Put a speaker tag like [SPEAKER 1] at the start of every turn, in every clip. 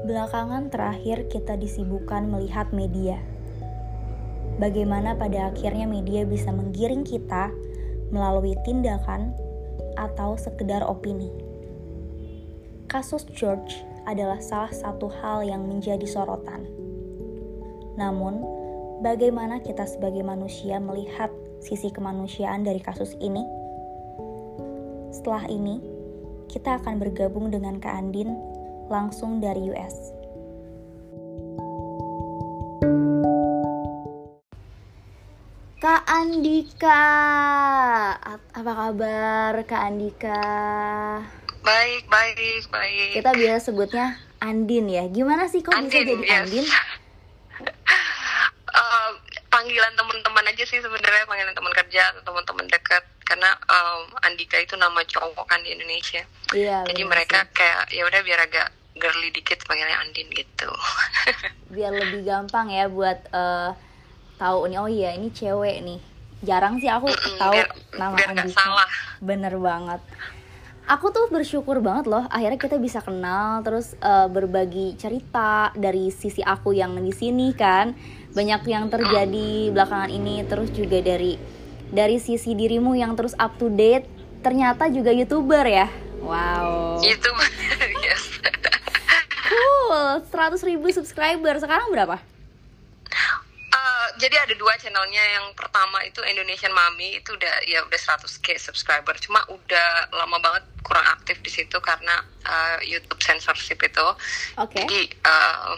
[SPEAKER 1] Belakangan terakhir kita disibukkan melihat media. Bagaimana pada akhirnya media bisa menggiring kita melalui tindakan atau sekedar opini. Kasus George adalah salah satu hal yang menjadi sorotan. Namun, bagaimana kita sebagai manusia melihat sisi kemanusiaan dari kasus ini? Setelah ini, kita akan bergabung dengan Kak Andin langsung dari US. Kak Andika, apa kabar Kak Andika?
[SPEAKER 2] Baik, baik, baik.
[SPEAKER 1] Kita biasa sebutnya Andin ya. Gimana sih kok bisa jadi
[SPEAKER 2] yes.
[SPEAKER 1] Andin?
[SPEAKER 2] Uh, panggilan teman-teman aja sih sebenarnya panggilan teman kerja atau teman-teman dekat karena um, Andika itu nama cowok kan di Indonesia.
[SPEAKER 1] Iya.
[SPEAKER 2] Jadi mereka
[SPEAKER 1] sih.
[SPEAKER 2] kayak ya udah biar agak girly dikit panggilnya Andin gitu.
[SPEAKER 1] biar lebih gampang ya buat eh, tahu nih oh iya ini cewek nih. Jarang sih aku
[SPEAKER 2] Mm-mm,
[SPEAKER 1] tahu
[SPEAKER 2] biar-
[SPEAKER 1] nama
[SPEAKER 2] biar
[SPEAKER 1] Andika.
[SPEAKER 2] salah.
[SPEAKER 1] Bener banget. Aku tuh bersyukur banget loh akhirnya kita bisa kenal terus eh, berbagi cerita dari sisi aku yang di sini kan. Banyak yang terjadi belakangan ini terus juga dari dari sisi dirimu yang terus up to date ternyata juga YouTuber ya. Wow.
[SPEAKER 2] Gitu. yes.
[SPEAKER 1] Cool, 100 ribu subscriber. Sekarang berapa?
[SPEAKER 2] Uh, jadi ada dua channelnya. Yang pertama itu Indonesian Mami. Itu udah ya udah 100k subscriber. Cuma udah lama banget kurang aktif di situ karena uh, YouTube censorship itu.
[SPEAKER 1] Oke.
[SPEAKER 2] jadi uh,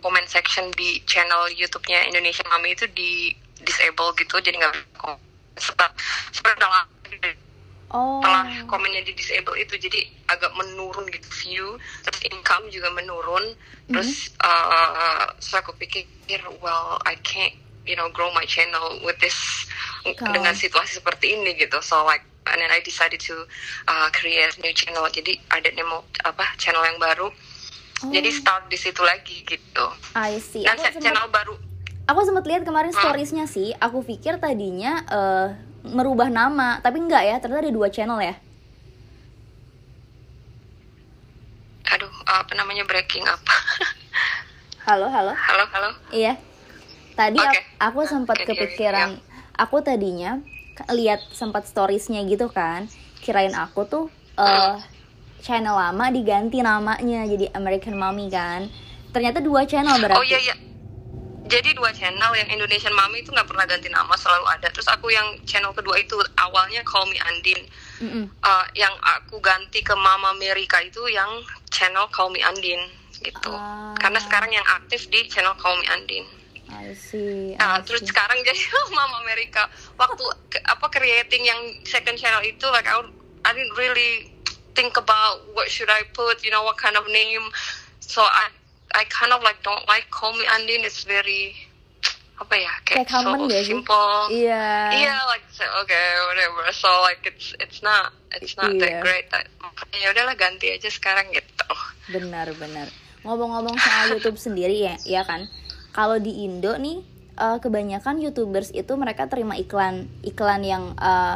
[SPEAKER 2] comment section di channel YouTube-nya Indonesian Mami itu di disable gitu. Jadi nggak bisa setelah udah lama
[SPEAKER 1] Oh.
[SPEAKER 2] setelah komennya di disable itu jadi agak menurun gitu view terus income juga menurun terus uh, so aku pikir well I can't you know grow my channel with this
[SPEAKER 1] Kau.
[SPEAKER 2] dengan situasi seperti ini gitu so like and then I decided to uh, create new channel jadi ada nemo apa channel yang baru jadi start di situ lagi gitu
[SPEAKER 1] I see.
[SPEAKER 2] dan
[SPEAKER 1] Aku sempet,
[SPEAKER 2] channel baru
[SPEAKER 1] aku sempat lihat kemarin
[SPEAKER 2] Hmm.
[SPEAKER 1] storiesnya sih. Aku pikir tadinya eh, merubah nama, tapi enggak ya. Ternyata ada dua channel ya.
[SPEAKER 2] aduh apa namanya breaking apa
[SPEAKER 1] Halo, halo.
[SPEAKER 2] halo halo
[SPEAKER 1] Iya. Tadi
[SPEAKER 2] Oke.
[SPEAKER 1] aku, aku sempat
[SPEAKER 2] Oke, iya,
[SPEAKER 1] kepikiran. Aku tadinya lihat sempat storiesnya gitu kan. Kirain aku tuh eh channel lama diganti namanya jadi American Mommy kan. Ternyata dua channel berarti.
[SPEAKER 2] Oh iya iya. Jadi dua channel yang Indonesian Mami itu nggak pernah ganti nama selalu ada. Terus aku yang channel kedua itu awalnya Call Me Andin.
[SPEAKER 1] Mm-mm.
[SPEAKER 2] Uh, yang aku ganti ke Mama Amerika itu yang channel Call Me Andin gitu.
[SPEAKER 1] Ah.
[SPEAKER 2] Karena sekarang yang aktif di channel Call Me Andin.
[SPEAKER 1] I see. I
[SPEAKER 2] Nah, terus
[SPEAKER 1] see.
[SPEAKER 2] sekarang jadi Mama Amerika. Waktu ke- apa creating yang second channel itu like I, I didn't really think about what should I put, you know, what kind of name. So I I kind of like don't like call me Andin. It's very apa ya
[SPEAKER 1] Kayak
[SPEAKER 2] kayak, so
[SPEAKER 1] common gak sih?
[SPEAKER 2] simple.
[SPEAKER 1] Iya.
[SPEAKER 2] Yeah, like so, okay, whatever. So like it's it's not it's not
[SPEAKER 1] Iya.
[SPEAKER 2] that great. Makanya ya udahlah ganti aja sekarang gitu.
[SPEAKER 1] Benar, benar. Ngomong-ngomong soal YouTube sendiri ya, ya kan. Kalau di Indo nih, eh, kebanyakan YouTubers itu mereka terima iklan, iklan yang eh,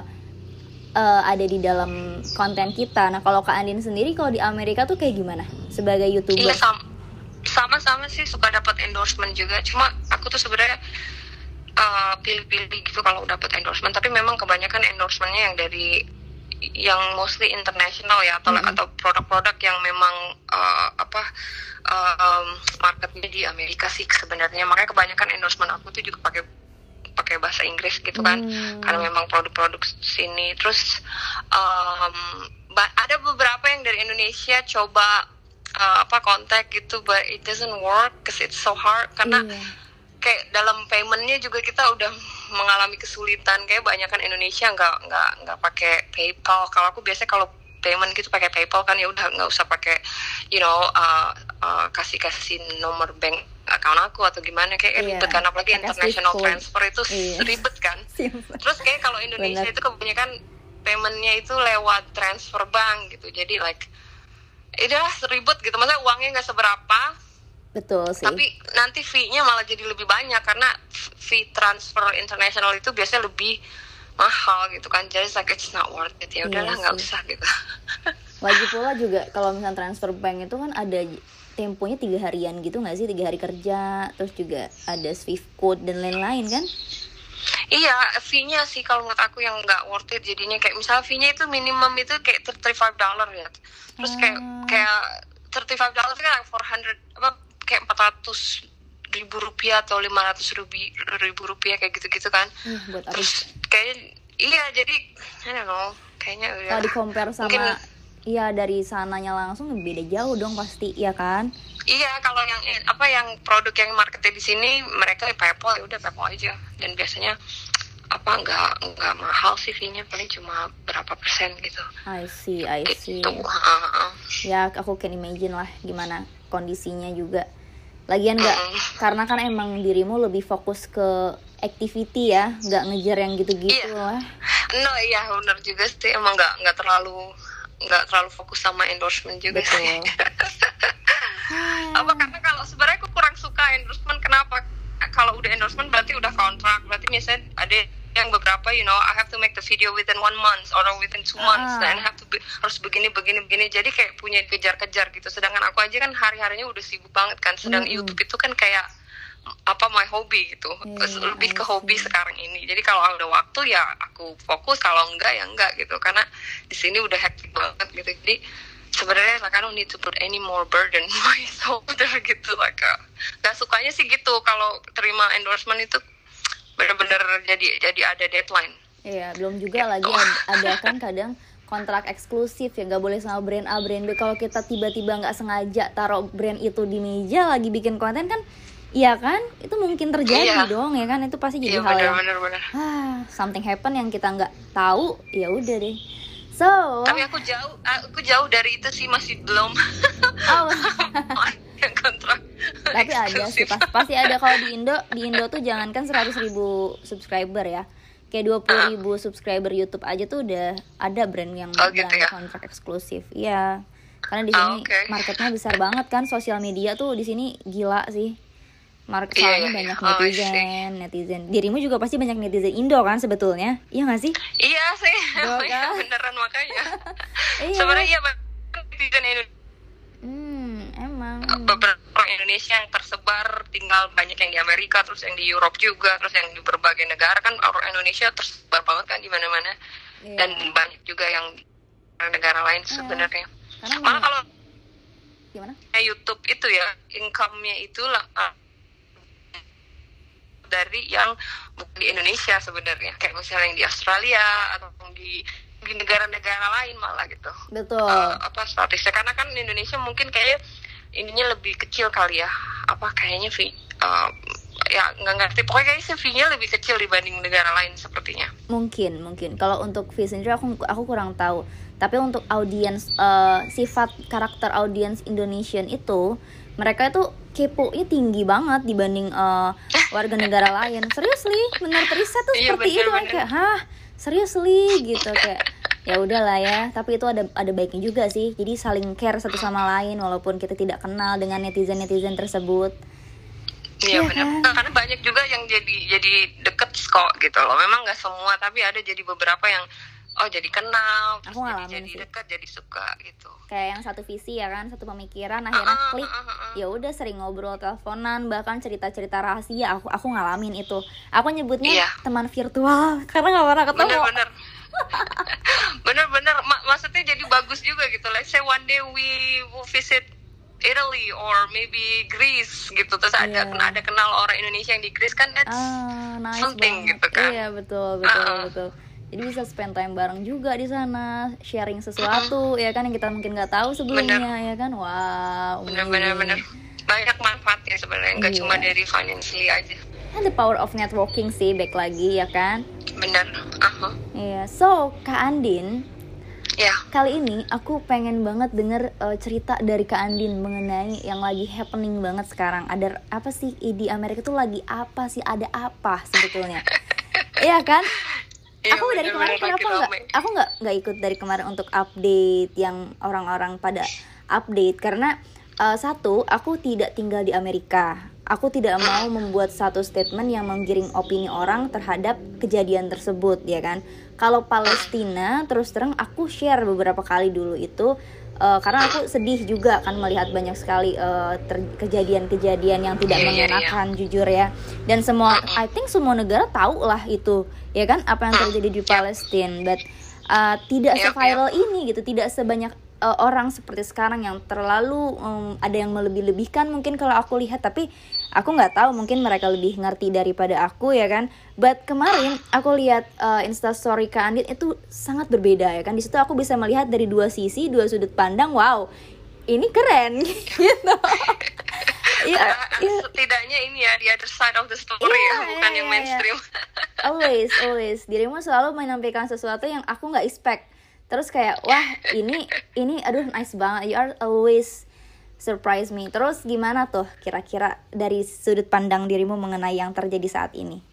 [SPEAKER 1] eh, ada di dalam konten kita. Nah, kalau Kak Andin sendiri, kalau di Amerika tuh kayak gimana? Sebagai YouTuber?
[SPEAKER 2] Iya sama sama-sama sih suka dapat endorsement juga. Cuma aku tuh sebenarnya uh, pilih-pilih gitu kalau dapat endorsement. Tapi memang kebanyakan endorsementnya yang dari yang mostly international ya atau
[SPEAKER 1] Mm-mm.
[SPEAKER 2] atau produk-produk yang memang uh, apa uh, um, marketnya di Amerika sih sebenarnya. Makanya kebanyakan endorsement aku tuh juga pakai pakai bahasa Inggris gitu kan
[SPEAKER 1] Hmm.
[SPEAKER 2] karena memang produk-produk sini terus um, ada beberapa yang dari Indonesia coba uh, apa kontak gitu but it doesn't work cause it's so hard karena
[SPEAKER 1] Iya.
[SPEAKER 2] kayak dalam paymentnya juga kita udah mengalami kesulitan kayak banyak kan Indonesia nggak nggak nggak pakai PayPal kalau aku biasanya kalau payment gitu pakai PayPal kan ya udah nggak usah pakai you know uh, uh, kasih kasih nomor bank account aku atau gimana kayak
[SPEAKER 1] Iya,
[SPEAKER 2] ribet kan apalagi international transfer itu
[SPEAKER 1] Iya.
[SPEAKER 2] ribet kan
[SPEAKER 1] Simple.
[SPEAKER 2] terus kayak kalau Indonesia
[SPEAKER 1] Bener.
[SPEAKER 2] itu kebanyakan paymentnya itu lewat transfer bank gitu jadi like udah ribet gitu. Maksudnya uangnya nggak seberapa.
[SPEAKER 1] Betul sih.
[SPEAKER 2] tapi nanti fee-nya malah jadi lebih banyak karena fee transfer internasional itu biasanya lebih mahal gitu kan. Jadi like it's not worth it. Ya
[SPEAKER 1] Iya
[SPEAKER 2] udahlah nggak
[SPEAKER 1] sih.
[SPEAKER 2] usah gitu.
[SPEAKER 1] Lagi pula juga kalau misalnya transfer bank itu kan ada temponya tiga harian gitu nggak sih? Tiga hari kerja terus juga ada Swift code dan lain-lain kan
[SPEAKER 2] Iya, fee-nya sih kalau menurut aku yang nggak worth it jadinya kayak misalnya fee-nya itu minimum itu kayak 35 dollar ya. Terus kayak
[SPEAKER 1] Ah.
[SPEAKER 2] kayak 35 dollar itu kan 400 apa kayak 400 ribu rupiah atau 500 ribu, ribu rupiah kayak gitu-gitu kan.
[SPEAKER 1] Ih, buat
[SPEAKER 2] Terus kayak iya jadi I don't know, kayaknya udah
[SPEAKER 1] kalau di compare sama
[SPEAKER 2] Mungkin-
[SPEAKER 1] Iya dari sananya langsung beda jauh dong pasti ya kan
[SPEAKER 2] Iya, kalau yang apa yang produk yang marketnya di sini mereka PayPal ya udah PayPal aja. Dan biasanya apa nggak nggak mahal sih fee-nya paling cuma berapa persen gitu.
[SPEAKER 1] I see I see
[SPEAKER 2] Gitu.
[SPEAKER 1] Ya aku can imagine lah gimana kondisinya juga lagian nggak
[SPEAKER 2] Mm.
[SPEAKER 1] karena kan emang dirimu lebih fokus ke activity ya nggak ngejar yang gitu-gitu
[SPEAKER 2] Iya.
[SPEAKER 1] lah
[SPEAKER 2] No, iya benar juga sih emang nggak nggak terlalu nggak terlalu fokus sama endorsement juga
[SPEAKER 1] Betul.
[SPEAKER 2] sih. apa karena kalau sebenarnya aku kurang suka endorsement kenapa? Kalau udah endorsement berarti udah kontrak, berarti misalnya ada yang beberapa you know I have to make the video within one month or within two months
[SPEAKER 1] Ah.
[SPEAKER 2] dan have to be, harus begini begini begini jadi kayak punya kejar-kejar gitu sedangkan aku aja kan hari-harinya udah sibuk banget kan sedang
[SPEAKER 1] Mm-mm.
[SPEAKER 2] YouTube itu kan kayak apa my hobby gitu.
[SPEAKER 1] Iya,
[SPEAKER 2] lebih ke hobi sekarang ini. Jadi kalau ada waktu ya aku fokus kalau enggak ya enggak gitu. Karena di sini udah hektik banget gitu. Jadi sebenarnya like I don't need to put any more burden my shoulder gitu like uh, nggak sukanya sih gitu. Kalau terima endorsement itu bener-bener jadi jadi ada deadline.
[SPEAKER 1] Iya, belum juga lagi ada, ada kan kadang kontrak eksklusif ya nggak boleh sama brand A brand B. Kalau kita tiba-tiba nggak sengaja taruh brand itu di meja lagi bikin konten kan iya kan? Itu mungkin terjadi
[SPEAKER 2] Iya.
[SPEAKER 1] dong ya kan? Itu pasti jadi
[SPEAKER 2] iya
[SPEAKER 1] hal yang
[SPEAKER 2] bener-bener bener
[SPEAKER 1] ah something happen yang kita nggak tahu ya udah deh. So
[SPEAKER 2] tapi aku jauh aku jauh dari itu sih masih belum.
[SPEAKER 1] Oh,
[SPEAKER 2] kontrak
[SPEAKER 1] tapi ada sih
[SPEAKER 2] eksklusif.
[SPEAKER 1] pas, pasti ada. Kalau di Indo di Indo tuh jangankan 100 ribu subscriber ya. Kayak 20 ribu subscriber YouTube aja tuh udah ada brand yang
[SPEAKER 2] Oh, gitu ya?
[SPEAKER 1] kontrak eksklusif. Iya. Karena di
[SPEAKER 2] Ah,
[SPEAKER 1] sini
[SPEAKER 2] oke.
[SPEAKER 1] marketnya besar banget kan sosial media tuh di sini gila sih
[SPEAKER 2] Iya,
[SPEAKER 1] soalnya
[SPEAKER 2] iya,
[SPEAKER 1] banyak.
[SPEAKER 2] Oh, I see.
[SPEAKER 1] netizen netizen dirimu juga pasti banyak netizen Indo kan sebetulnya iya gak sih
[SPEAKER 2] Iya sih,
[SPEAKER 1] Iya kan?
[SPEAKER 2] beneran makanya.
[SPEAKER 1] iya
[SPEAKER 2] Sebenarnya iya Bang. netizen Indonesia
[SPEAKER 1] hmm emang
[SPEAKER 2] beberapa orang Indonesia yang tersebar tinggal banyak yang di Amerika terus yang di Europe juga terus yang di berbagai negara kan orang Indonesia tersebar banget kan di mana-mana
[SPEAKER 1] Iya.
[SPEAKER 2] dan banyak juga yang negara lain sebenarnya.
[SPEAKER 1] karena
[SPEAKER 2] Malah kalau
[SPEAKER 1] gimana
[SPEAKER 2] YouTube itu ya income-nya itu lah ah, dari yang bukan di Indonesia sebenarnya. Kayak misalnya yang di Australia atau di di negara-negara lain malah gitu.
[SPEAKER 1] betul.
[SPEAKER 2] Eh, apa statisnya? Karena kan Indonesia mungkin kayak ininya lebih kecil kali ya. Apa kayaknya eh, ya nggak ngerti. Pokoknya kayaknya fee-nya lebih kecil dibanding negara lain sepertinya.
[SPEAKER 1] Mungkin mungkin. Kalau untuk view sendiri aku aku kurang tahu. Tapi untuk audiens eh, sifat karakter audiens Indonesian itu mereka itu kepo-nya tinggi banget dibanding eh, warga negara lain. Seriously? Menurut riset tuh
[SPEAKER 2] Iya,
[SPEAKER 1] seperti itu kan
[SPEAKER 2] bener-bener.
[SPEAKER 1] kayak hah? Seriously? Gitu kayak ya udahlah ya. Tapi itu ada ada baiknya juga sih. Jadi saling care satu sama lain walaupun kita tidak kenal dengan netizen netizen tersebut Iya
[SPEAKER 2] Iya benar.
[SPEAKER 1] kan?
[SPEAKER 2] Karena banyak juga yang jadi jadi deket kok gitu loh. Memang nggak semua tapi ada jadi beberapa yang oh jadi kenal, terus
[SPEAKER 1] Aku
[SPEAKER 2] jadi,
[SPEAKER 1] ngalamin
[SPEAKER 2] jadi
[SPEAKER 1] sih.
[SPEAKER 2] dekat, jadi suka gitu.
[SPEAKER 1] kayak yang satu visi ya kan satu pemikiran akhirnya
[SPEAKER 2] ah,
[SPEAKER 1] klik
[SPEAKER 2] ah, ah, ah.
[SPEAKER 1] ya udah sering ngobrol teleponan bahkan cerita cerita rahasia aku aku ngalamin itu aku nyebutnya
[SPEAKER 2] Iya.
[SPEAKER 1] teman virtual karena nggak pernah ketemu
[SPEAKER 2] Bener-bener. Bener-bener. Ma- maksudnya jadi bagus juga gitu. Let's say one day we will visit Italy or maybe Greece gitu. Terus ada
[SPEAKER 1] Iya.
[SPEAKER 2] ada kenal orang Indonesia yang di Greece kan that's
[SPEAKER 1] ah nice
[SPEAKER 2] something
[SPEAKER 1] banget
[SPEAKER 2] gitu kan.
[SPEAKER 1] iya betul betul
[SPEAKER 2] Ah, ah.
[SPEAKER 1] betul jadi bisa spend time bareng juga di sana sharing sesuatu ya kan yang kita mungkin nggak tahu sebelumnya ya kan wow
[SPEAKER 2] bener-bener bener. Banyak manfaatnya sebenarnya nggak
[SPEAKER 1] Iya.
[SPEAKER 2] cuma dari financially aja.
[SPEAKER 1] Kan the power of networking sih back lagi ya kan
[SPEAKER 2] Bener. Aha.
[SPEAKER 1] iya so kak Andin
[SPEAKER 2] Ya.
[SPEAKER 1] Kali ini aku pengen banget denger uh, cerita dari Kak Andin mengenai yang lagi happening banget sekarang. Ada apa sih di Amerika tuh lagi apa sih? Ada apa sebetulnya? Iya kan?
[SPEAKER 2] Iya,
[SPEAKER 1] aku dari kemarin kenapa nggak? Aku nggak nggak ikut dari kemarin untuk update yang orang-orang pada update karena uh, satu aku tidak tinggal di Amerika. Aku tidak mau membuat satu statement yang menggiring opini orang terhadap kejadian tersebut, ya kan? Kalau Palestina, terus terang aku share beberapa kali dulu itu uh, karena aku sedih juga kan melihat banyak sekali uh, kejadian-kejadian yang tidak yeah, iya, iya. mengenakan yeah, yeah. jujur ya dan semua I think semua negara tahu lah itu ya kan apa yang terjadi di Palestina but uh, tidak seviral ini gitu tidak sebanyak uh, orang seperti sekarang yang terlalu um, ada yang melebih-lebihkan mungkin kalau aku lihat. Tapi aku nggak tahu mungkin mereka lebih ngerti daripada aku ya kan? But kemarin aku lihat uh, instastory Kak Andit itu sangat berbeda ya kan? Di situ aku bisa melihat dari dua sisi dua sudut pandang wow ini keren gitu
[SPEAKER 2] ya, ya. setidaknya ini ya the other side of the story yeah, ya bukan yeah, yang iya. mainstream
[SPEAKER 1] yeah. always always dirimu selalu menampilkan sesuatu yang aku nggak expect terus kayak wah ini ini aduh nice banget you are always surprise me terus gimana tuh kira-kira dari sudut pandang dirimu mengenai yang terjadi saat ini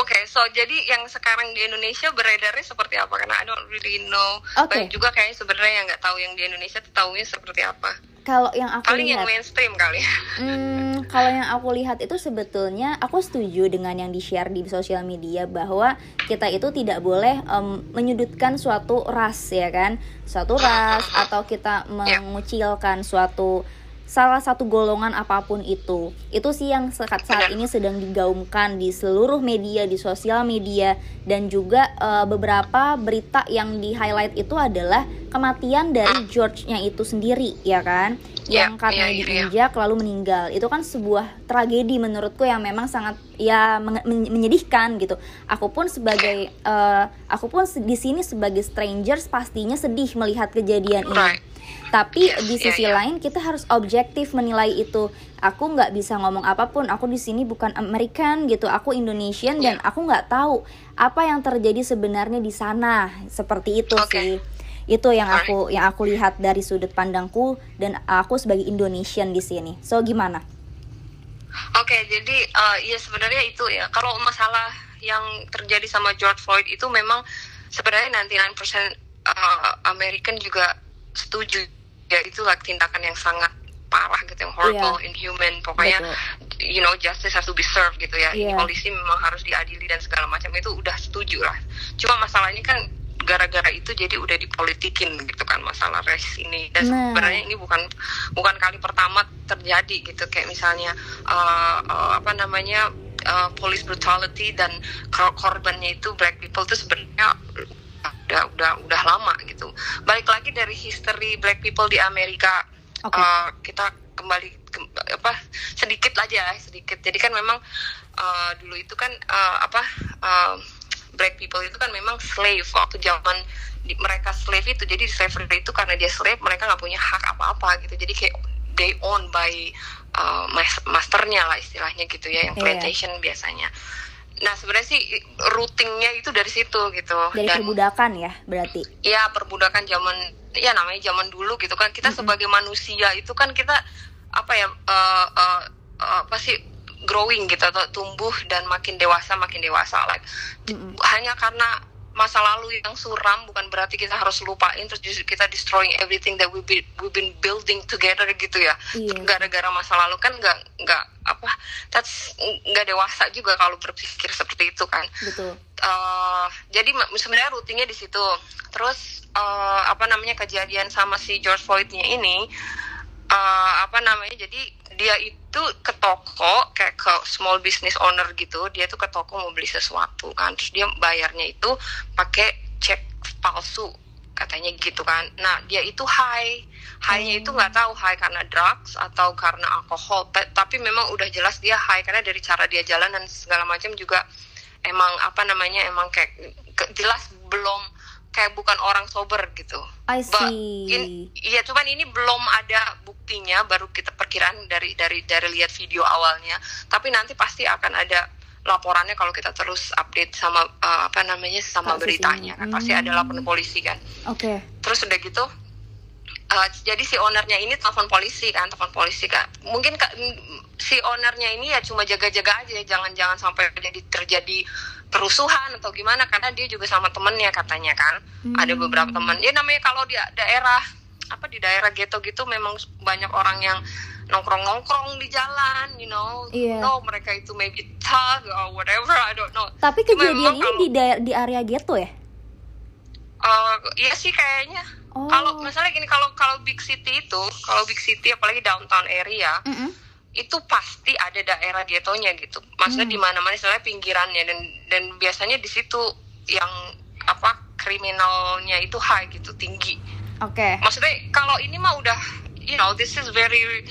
[SPEAKER 2] Oke, okay, so jadi yang sekarang di Indonesia beredarnya seperti apa? Karena I don't really know. Okay. Banyak juga kayaknya sebenarnya yang nggak tahu yang di Indonesia tuh tahunya seperti apa
[SPEAKER 1] kalau yang aku
[SPEAKER 2] paling
[SPEAKER 1] lihat
[SPEAKER 2] yang mainstream kali
[SPEAKER 1] hmm, kalau yang aku lihat itu sebetulnya aku setuju dengan yang di share di sosial media bahwa kita itu tidak boleh um, menyudutkan suatu ras ya kan suatu ras atau kita ya. mengucilkan suatu salah satu golongan apa pun itu. Itu sih yang saat saat ini sedang digaungkan di seluruh media, di sosial media dan juga uh, beberapa berita yang di highlight itu adalah kematian dari George-nya itu sendiri, ya kan? Ya, yang katanya yeah, yeah, diinjak lalu meninggal. Itu kan sebuah tragedi menurutku yang memang sangat ya men menyedihkan gitu. Aku pun sebagai uh, aku pun di sini sebagai strangers pastinya sedih melihat kejadian ini tapi yes, di iya, sisi yeah, yeah. lain kita harus objektif menilai itu aku nggak bisa ngomong apa pun aku di sini bukan American gitu aku Indonesian yeah. dan iya. aku nggak tahu apa yang terjadi sebenarnya di sana seperti itu okay. sih itu yang aku yang aku lihat dari sudut pandangku dan aku sebagai Indonesian di sini so gimana
[SPEAKER 2] Oke, okay, jadi uh, ya sebenarnya itu ya. Kalau masalah yang terjadi sama George Floyd itu memang sebenarnya 99% uh, American juga setuju ya itu like tindakan yang sangat parah gitu yang horrible, yeah. inhuman, pokoknya Betul. you know justice has to be served gitu ya. Yeah. polisi memang harus diadili dan segala macam itu udah setuju lah. Cuma masalahnya kan gara-gara itu jadi udah dipolitikin gitu kan masalah res ini dan nah. sebenarnya ini bukan bukan kali pertama terjadi gitu kayak misalnya uh, uh, apa namanya uh, police brutality dan korbannya itu black people itu sebenarnya udah udah udah lama gitu balik lagi dari history black people di Amerika okay. uh, kita kembali ke, apa sedikit aja sedikit jadi kan memang uh, dulu itu kan uh, apa uh, black people itu kan memang slave waktu zaman di, mereka slave itu jadi slavery itu karena dia slave mereka nggak punya hak apa-apa gitu jadi kayak they own by uh, masternya lah istilahnya gitu ya yang iya. plantation yeah. biasanya Nah sebenarnya sih routingnya itu dari situ gitu.
[SPEAKER 1] Dari Dan, perbudakan ya berarti?
[SPEAKER 2] Iya perbudakan zaman ya namanya zaman dulu gitu kan kita mm -hmm. sebagai manusia itu kan kita apa ya uh, uh, uh, apa sih growing gitu atau tumbuh dan makin dewasa makin dewasa like mm -hmm. hanya karena masa lalu yang suram bukan berarti kita harus lupain terus justru kita destroying everything that we been we've been building together gitu ya. Yeah. gara-gara masa lalu kan nggak nggak apa that's nggak dewasa juga kalau berpikir seperti itu kan.
[SPEAKER 1] Betul.
[SPEAKER 2] Uh, jadi sebenarnya rutinnya di situ. Terus uh, apa namanya kejadian sama si George Floydnya ini uh, apa namanya jadi dia itu ke toko kayak ke small business owner gitu dia tuh ke toko mau beli sesuatu kan. Terus dia bayarnya itu pakai cek palsu katanya gitu kan. Nah dia itu high. High-nya itu nggak tahu high karena drugs atau karena alkohol. Tapi memang udah jelas dia high karena dari cara dia jalan dan segala macam juga emang apa namanya emang kayak jelas belum kayak bukan orang sober gitu.
[SPEAKER 1] I see.
[SPEAKER 2] Iya, cuman ini belum ada buktinya, baru kita perkiraan dari dari dari lihat video awalnya. Tapi nanti pasti akan ada laporannya kalau kita terus update sama uh, apa namanya sama beritanya kan. Hmm. Pasti ada laporan polisi kan.
[SPEAKER 1] Oke. Okay.
[SPEAKER 2] Terus udah gitu uh, jadi si ownernya ini telepon polisi kan, telepon polisi kan. Mungkin si ownernya ini ya cuma jaga-jaga aja, jangan-jangan sampai jadi terjadi kerusuhan atau gimana karena dia juga sama temennya katanya kan hmm. ada beberapa teman ya namanya kalau di daerah apa di daerah ghetto gitu memang banyak orang yang nongkrong-nongkrong di jalan, you know, yeah. no mereka itu maybe thug or whatever, I don't know.
[SPEAKER 1] Tapi kejadian ini kalau, di daerah di area ghetto ya?
[SPEAKER 2] Uh, iya sih kayaknya
[SPEAKER 1] Oh.
[SPEAKER 2] kalau misalnya gini kalau kalau big city itu kalau big city apalagi downtown area
[SPEAKER 1] Mm-mm.
[SPEAKER 2] Itu pasti ada daerah ghettonya gitu maksudnya
[SPEAKER 1] Hmm.
[SPEAKER 2] di mana-mana istilahnya pinggirannya dan dan biasanya di situ yang apa kriminalnya itu high gitu tinggi
[SPEAKER 1] Oke.
[SPEAKER 2] maksudnya kalau ini mah udah you know this is very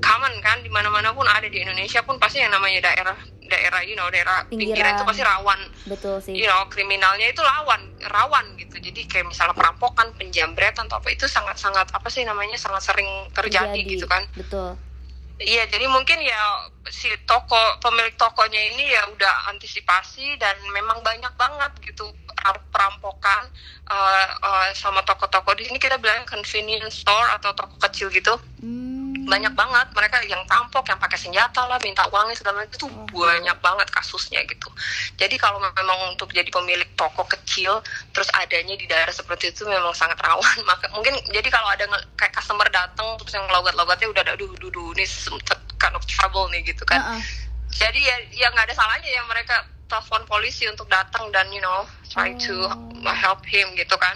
[SPEAKER 2] common kan di mana-mana pun ada di Indonesia pun pasti yang namanya daerah daerah you know daerah pinggiran,
[SPEAKER 1] Pinggiran.
[SPEAKER 2] itu pasti rawan
[SPEAKER 1] Betul sih.
[SPEAKER 2] you know kriminalnya itu lawan rawan gitu jadi kayak misalnya perampokan penjambretan atau apa itu sangat-sangat apa sih namanya sangat sering terjadi, gitu kan
[SPEAKER 1] Betul.
[SPEAKER 2] Iya, jadi mungkin ya si toko pemilik tokonya ini ya udah antisipasi dan memang banyak banget gitu ram- perampokan eh, eh, sama toko-toko di sini kita bilang convenience store atau toko kecil gitu
[SPEAKER 1] Hmm.
[SPEAKER 2] Banyak banget mereka yang tampok yang pakai senjata lah minta uangnya segala macam itu
[SPEAKER 1] Oh.
[SPEAKER 2] banyak banget kasusnya gitu jadi kalau memang untuk jadi pemilik toko kecil terus adanya di daerah seperti itu memang sangat rawan maka mungkin jadi kalau ada kayak customer datang terus yang logat-logatnya udah ada duh duh duh ini kind of trouble nih gitu kan
[SPEAKER 1] Uh-uh.
[SPEAKER 2] jadi ya ya nggak ada salahnya ya mereka telepon polisi untuk datang dan you know try to
[SPEAKER 1] Oh.
[SPEAKER 2] help him gitu kan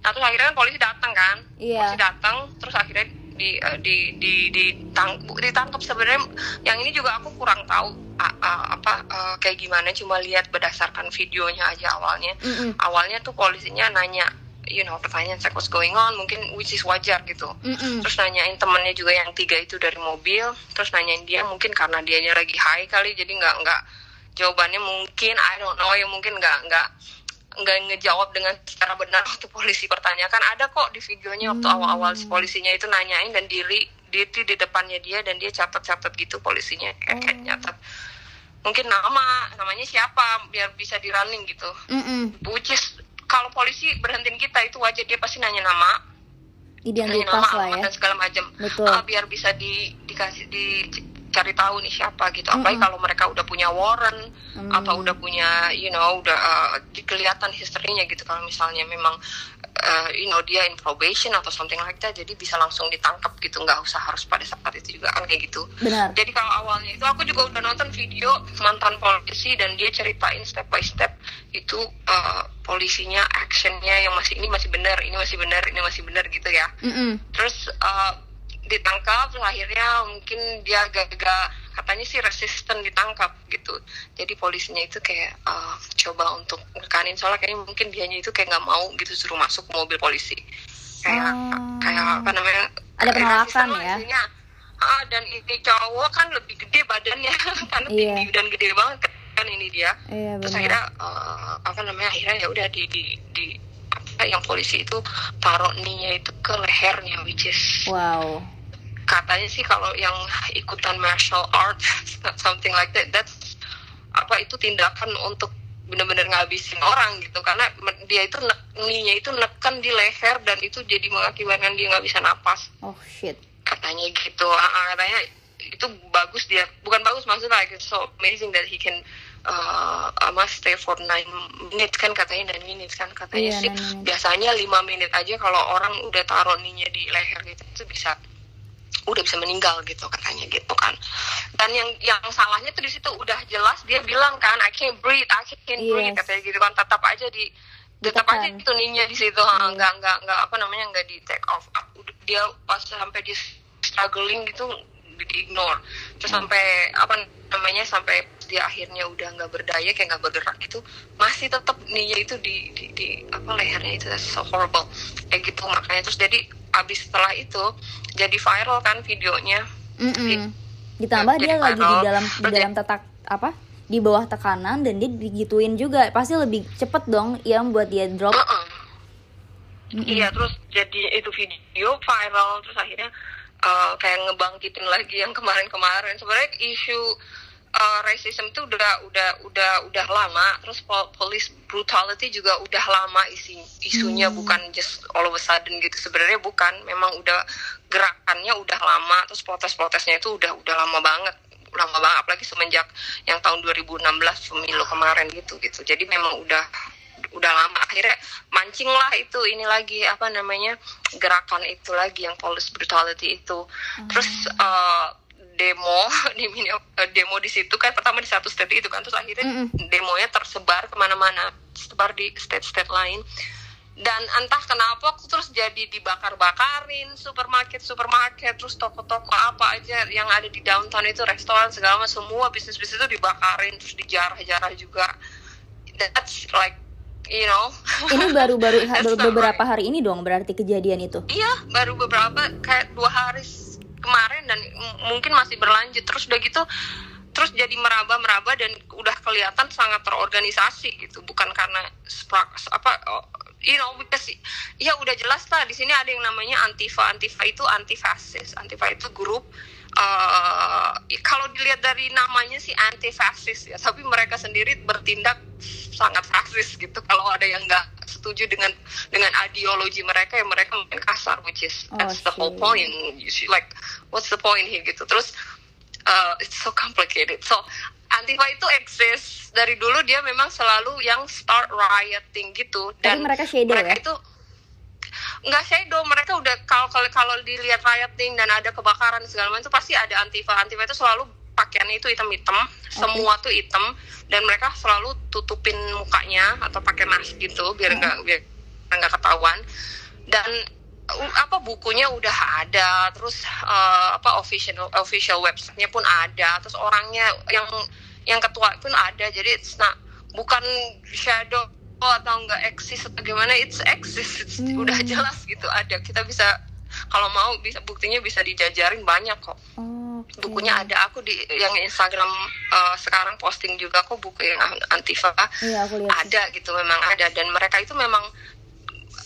[SPEAKER 2] nah terus akhirnya kan polisi datang kan
[SPEAKER 1] Iya.
[SPEAKER 2] polisi datang terus akhirnya di eh, di di ditang, bu- ditangkap. Sebenarnya yang ini juga aku kurang tahu a- a- apa eh, kayak gimana. Cuma lihat berdasarkan videonya aja awalnya.
[SPEAKER 1] Mm-mm.
[SPEAKER 2] awalnya tuh polisinya nanya you know pertanyaan like what's going on? Mungkin which is wajar gitu.
[SPEAKER 1] Mm-mm.
[SPEAKER 2] terus nanyain temennya juga yang tiga itu dari mobil. Terus nanyain dia mungkin karena dianya lagi high kali jadi nggak nggak. Jawabannya mungkin I don't know ya mungkin nggak nggak nggak ngejawab dengan secara benar waktu polisi pertanyakan ada kok di videonya waktu
[SPEAKER 1] Hmm.
[SPEAKER 2] awal-awal si polisinya itu nanyain dan diri diri di depannya dia dan dia catat-catat gitu polisinya kayak, kayak
[SPEAKER 1] Oh.
[SPEAKER 2] nyatat mungkin nama namanya siapa biar bisa di running gitu which is kalau polisi berhentiin kita itu wajar dia pasti nanya nama nanya
[SPEAKER 1] Identitas
[SPEAKER 2] nama
[SPEAKER 1] lah ya.
[SPEAKER 2] dan segala macam
[SPEAKER 1] Betul.
[SPEAKER 2] Ah, biar bisa di dikasih dicari tahu nih siapa gitu apalagi
[SPEAKER 1] Mm-mm.
[SPEAKER 2] kalau mereka udah punya warrant
[SPEAKER 1] Hmm.
[SPEAKER 2] atau udah punya you know udah uh, kelihatan historinya gitu kalau misalnya memang uh, you know dia in probation atau something like that jadi bisa langsung ditangkap gitu nggak usah harus pada saat itu juga kan kayak gitu
[SPEAKER 1] Benar.
[SPEAKER 2] jadi kalau awalnya itu aku juga udah nonton video mantan polisi dan dia ceritain step by step itu uh, polisinya actionnya yang masih ini masih benar ini masih benar ini masih benar gitu ya
[SPEAKER 1] Mm-mm.
[SPEAKER 2] terus uh, ditangkap terus akhirnya mungkin dia agak-agak katanya sih resisten ditangkap gitu jadi polisinya itu kayak uh, coba untuk ngekanin soalnya kayaknya mungkin dianya itu kayak nggak mau gitu suruh masuk ke mobil polisi kayak
[SPEAKER 1] Oh.
[SPEAKER 2] kayak apa namanya
[SPEAKER 1] Ada penolakan ya?
[SPEAKER 2] isinya. Ah, dan ini cowok kan lebih gede badannya karena
[SPEAKER 1] Iya.
[SPEAKER 2] tinggi dan gede banget kan ini dia
[SPEAKER 1] Iya
[SPEAKER 2] terus akhirnya eh, apa namanya akhirnya ya udah di di di yang polisi itu taruh ninya itu ke lehernya which is
[SPEAKER 1] Wow.
[SPEAKER 2] Katanya sih kalau yang ikutan martial art something like that that's apa itu tindakan untuk benar-benar ngabisin orang gitu karena dia itu ninya itu neken di leher dan itu jadi mengakibatkan dia nggak bisa napas
[SPEAKER 1] Oh shit.
[SPEAKER 2] katanya gitu Ah, ah, katanya itu bagus dia bukan bagus maksudnya like it's so amazing that he can uh, stay for nine minutes kan katanya 9 minutes kan katanya
[SPEAKER 1] Iya,
[SPEAKER 2] sih
[SPEAKER 1] 9 minutes.
[SPEAKER 2] biasanya lima menit aja kalau orang udah taruh ninya di leher gitu itu bisa udah bisa meninggal gitu katanya gitu kan. Dan yang yang salahnya tuh di situ udah jelas dia bilang kan I can't breathe I can't breathe
[SPEAKER 1] Yes.
[SPEAKER 2] katanya gitu kan. Tetap aja di tetap aja itu ninya di situ ha, nggak nggak nggak apa namanya nggak di take off. Dia pas sampai dia struggling gitu di ignore. Terus
[SPEAKER 1] Hmm.
[SPEAKER 2] sampai apa namanya sampai dia akhirnya udah nggak berdaya kayak nggak bergerak itu masih tetap ninya itu di, di, di apa lehernya itu that's so horrible. Kayak gitu makanya. Terus jadi abis setelah itu jadi viral kan videonya
[SPEAKER 1] Mm-mm. Ditambah
[SPEAKER 2] Jadi
[SPEAKER 1] dia lagi di dalam di dalam tetak apa? Di bawah tekanan dan dia digituin juga. Pasti lebih cepet dong yang buat dia drop.
[SPEAKER 2] Heeh.
[SPEAKER 1] Mm-mm.
[SPEAKER 2] Iya terus jadi itu video viral terus akhirnya uh, kayak ngebangkitin lagi yang kemarin-kemarin sebenarnya isu uh, racism itu udah udah udah udah lama. Terus pol- police brutality juga udah lama isi isunya.
[SPEAKER 1] Hmm.
[SPEAKER 2] bukan just all of a sudden gitu. Sebenarnya bukan. Memang udah gerakannya udah lama. Terus protes-protesnya itu udah udah lama banget. Lama banget. Apalagi semenjak yang tahun 2016 pemilu kemarin gitu gitu. Jadi memang udah udah lama. Akhirnya mancing lah itu ini lagi apa namanya gerakan itu lagi yang police brutality itu. Terus eh, demo di mini- eh, demo di situ kan pertama di satu state itu kan terus akhirnya
[SPEAKER 1] Mm-mm.
[SPEAKER 2] demonya tersebar ke mana-mana tersebar di state-state lain. Dan entah kenapa aku terus jadi dibakar-bakarin supermarket supermarket terus toko-toko apa aja yang ada di downtown itu restoran segala macam semua bisnis bisnis itu dibakarin terus dijarah-jarah juga. That's like you know.
[SPEAKER 1] Ini baru-baru beberapa hari ini dong berarti kejadian itu?
[SPEAKER 2] Iya baru beberapa kayak dua hari kemarin dan mungkin masih berlanjut. Terus udah gitu terus jadi meraba-meraba dan udah kelihatan sangat terorganisasi gitu. Bukan karena sprak apa you know because ya udah jelas lah di sini ada yang namanya antifa. Antifa itu anti fasis antifa itu grup uh, kalau dilihat dari namanya sih anti fasis ya. Tapi mereka sendiri bertindak sangat fasis gitu. Kalau ada yang nggak setuju dengan dengan ideologi mereka yang mereka main kasar which is oh, that's the whole point. You see like what's the point here gitu. Terus uh, it's so complicated. So Antifa itu eksis dari dulu dia memang selalu yang start rioting gitu.
[SPEAKER 1] Dan Tapi mereka shadow
[SPEAKER 2] mereka
[SPEAKER 1] ya?
[SPEAKER 2] itu nggak shadow. Mereka udah kalau kalau kalau dilihat rioting dan ada kebakaran segala macam itu pasti ada antifa. Antifa itu selalu pakaiannya itu hitam-hitam okay. semua tuh hitam dan mereka selalu tutupin mukanya atau pakai mask gitu biar nggak biar nggak ketahuan dan apa bukunya udah ada terus uh, apa official official websitenya pun ada terus orangnya yang yang ketua pun ada jadi it's not bukan shadow atau enggak eksis atau gimana it's eksis it's, hmm. udah jelas gitu ada kita bisa kalau mau bisa buktinya bisa dijajarin banyak kok oh, okay. bukunya ada. Aku di yang Instagram uh, sekarang posting juga kok buku yang antifa.
[SPEAKER 1] Iya, aku lihat.
[SPEAKER 2] ada gitu memang ada. Dan mereka itu memang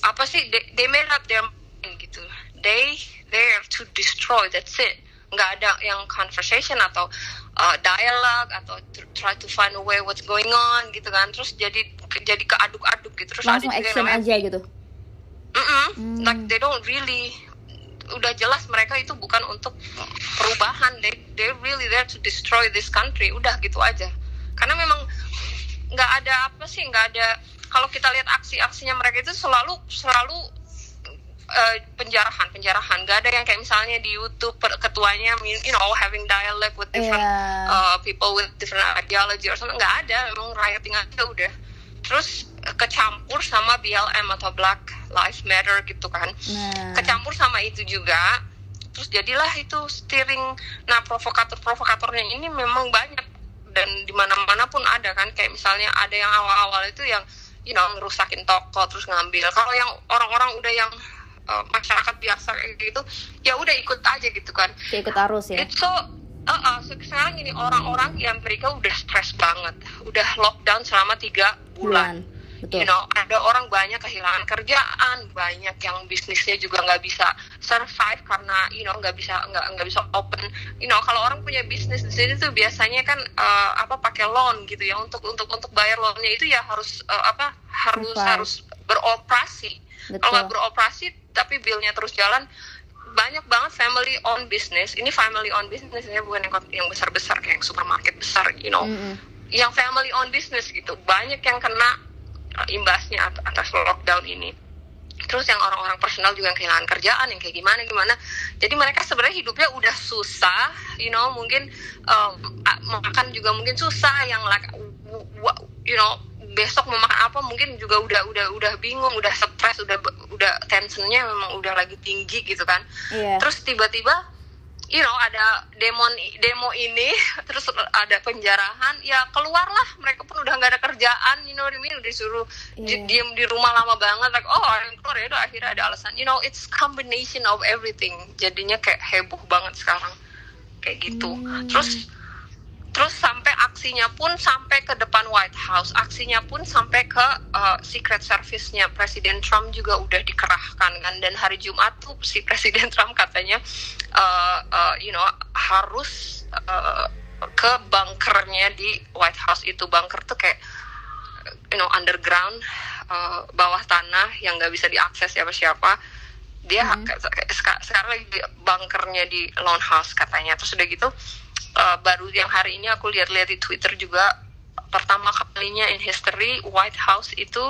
[SPEAKER 2] apa sih they, they made up their gitu. They there to destroy that's it. Nggak ada yang conversation atau uh, dialog atau try to find a way what's going on gitu kan. Terus jadi jadi keaduk-aduk gitu. Terus
[SPEAKER 1] langsung ada action namanya, aja gitu?
[SPEAKER 2] Mm -mm, hmm. like they don't really udah jelas mereka itu bukan untuk perubahan. They they really there to destroy this country. Udah gitu aja. Karena memang nggak ada apa sih nggak ada kalau kita lihat aksi-aksinya mereka itu selalu selalu uh, penjarahan penjarahan. Gak ada yang kayak misalnya di YouTube ketuanya you know having dialogue with different yeah. uh, people with different ideology or something. Nggak ada. Memang rioting aja udah. Terus uh, kecampur sama BLM atau Black Lives Matter gitu kan. Nah. kecampur sama itu juga terus jadilah itu steering. Nah provokator provokatornya ini memang banyak dan di mana mana pun ada kan. Kayak misalnya ada yang awal-awal itu yang you know ngerusakin toko terus ngambil. Kalau yang orang-orang udah yang uh, masyarakat biasa kayak gitu ya udah ikut aja gitu kan.
[SPEAKER 1] Ya, ikut arus ya.
[SPEAKER 2] It's so uh, uh, sekarang ini orang-orang yang mereka udah stres banget. Udah lockdown selama tiga bulan, bulan. Betul. You know, ada orang banyak kehilangan kerjaan, banyak yang bisnisnya juga nggak bisa survive karena you know nggak bisa nggak nggak bisa open. You know, kalau orang punya bisnis di sini tuh biasanya kan uh, apa pakai loan gitu ya untuk untuk untuk bayar loannya itu ya harus uh, apa harus survive. harus beroperasi. Kalau nggak beroperasi tapi billnya terus jalan banyak banget family on business ini family on business ya bukan yang yang besar besar kayak yang supermarket besar you know mm -hmm. yang family on business gitu banyak yang kena uh, imbasnya atas lockdown ini. Terus yang orang-orang personal juga yang kehilangan kerjaan yang kayak gimana gimana. Jadi mereka sebenarnya hidupnya udah susah you know mungkin um, makan juga mungkin susah yang like you know besok mau makan apa mungkin juga udah udah udah bingung udah stres udah udah tensionnya memang udah lagi tinggi gitu kan. Yeah. terus tiba-tiba you know ada demo demo ini terus ada penjarahan ya keluarlah. Mereka pun udah nggak ada kerjaan you know what I mean? Udah disuruh yeah. diem di rumah lama banget like oh yang keluar ya udah akhirnya ada alasan. You know it's combination of everything. Jadinya kayak heboh banget sekarang. Kayak gitu. Hmm. terus Terus sampai aksinya pun sampai ke depan White House, aksinya pun sampai ke uh, Secret Service-nya Presiden Trump juga udah dikerahkan kan. Dan hari Jumat tuh si Presiden Trump katanya, uh, uh, you know, harus uh, ke bunkernya di White House itu. Bunker tuh kayak, you know, underground, uh, bawah tanah yang nggak bisa diakses siapa-siapa. Dia mm -hmm. sekarang lagi bunkernya di Lone House katanya. Terus udah gitu uh, baru yang hari ini aku lihat-lihat di Twitter juga pertama kalinya in history White House itu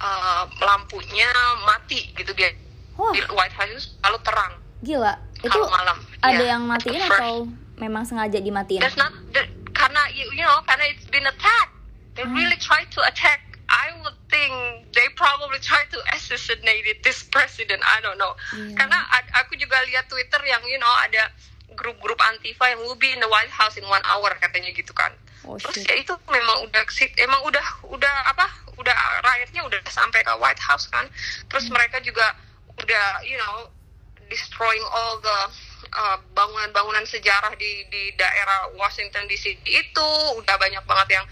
[SPEAKER 2] uh, lampunya mati gitu dia Wah. di White House itu selalu terang
[SPEAKER 1] gila itu malam ada yeah. yang matiin atau memang sengaja dimatiin
[SPEAKER 2] There's not the, karena you, you know karena it's been attacked they hmm. really try to attack I would think they probably try to assassinate this president I don't know
[SPEAKER 1] Iya.
[SPEAKER 2] karena aku juga lihat Twitter yang you know ada grup-grup antifa yang will be in the White House in one hour katanya gitu kan
[SPEAKER 1] Oh,
[SPEAKER 2] terus
[SPEAKER 1] shit.
[SPEAKER 2] ya itu memang udah emang udah udah apa udah rakyatnya udah sampai ke White House kan terus
[SPEAKER 1] Hmm.
[SPEAKER 2] mereka juga udah you know destroying all the uh, bangunan-bangunan sejarah di di daerah Washington DC itu udah banyak banget yang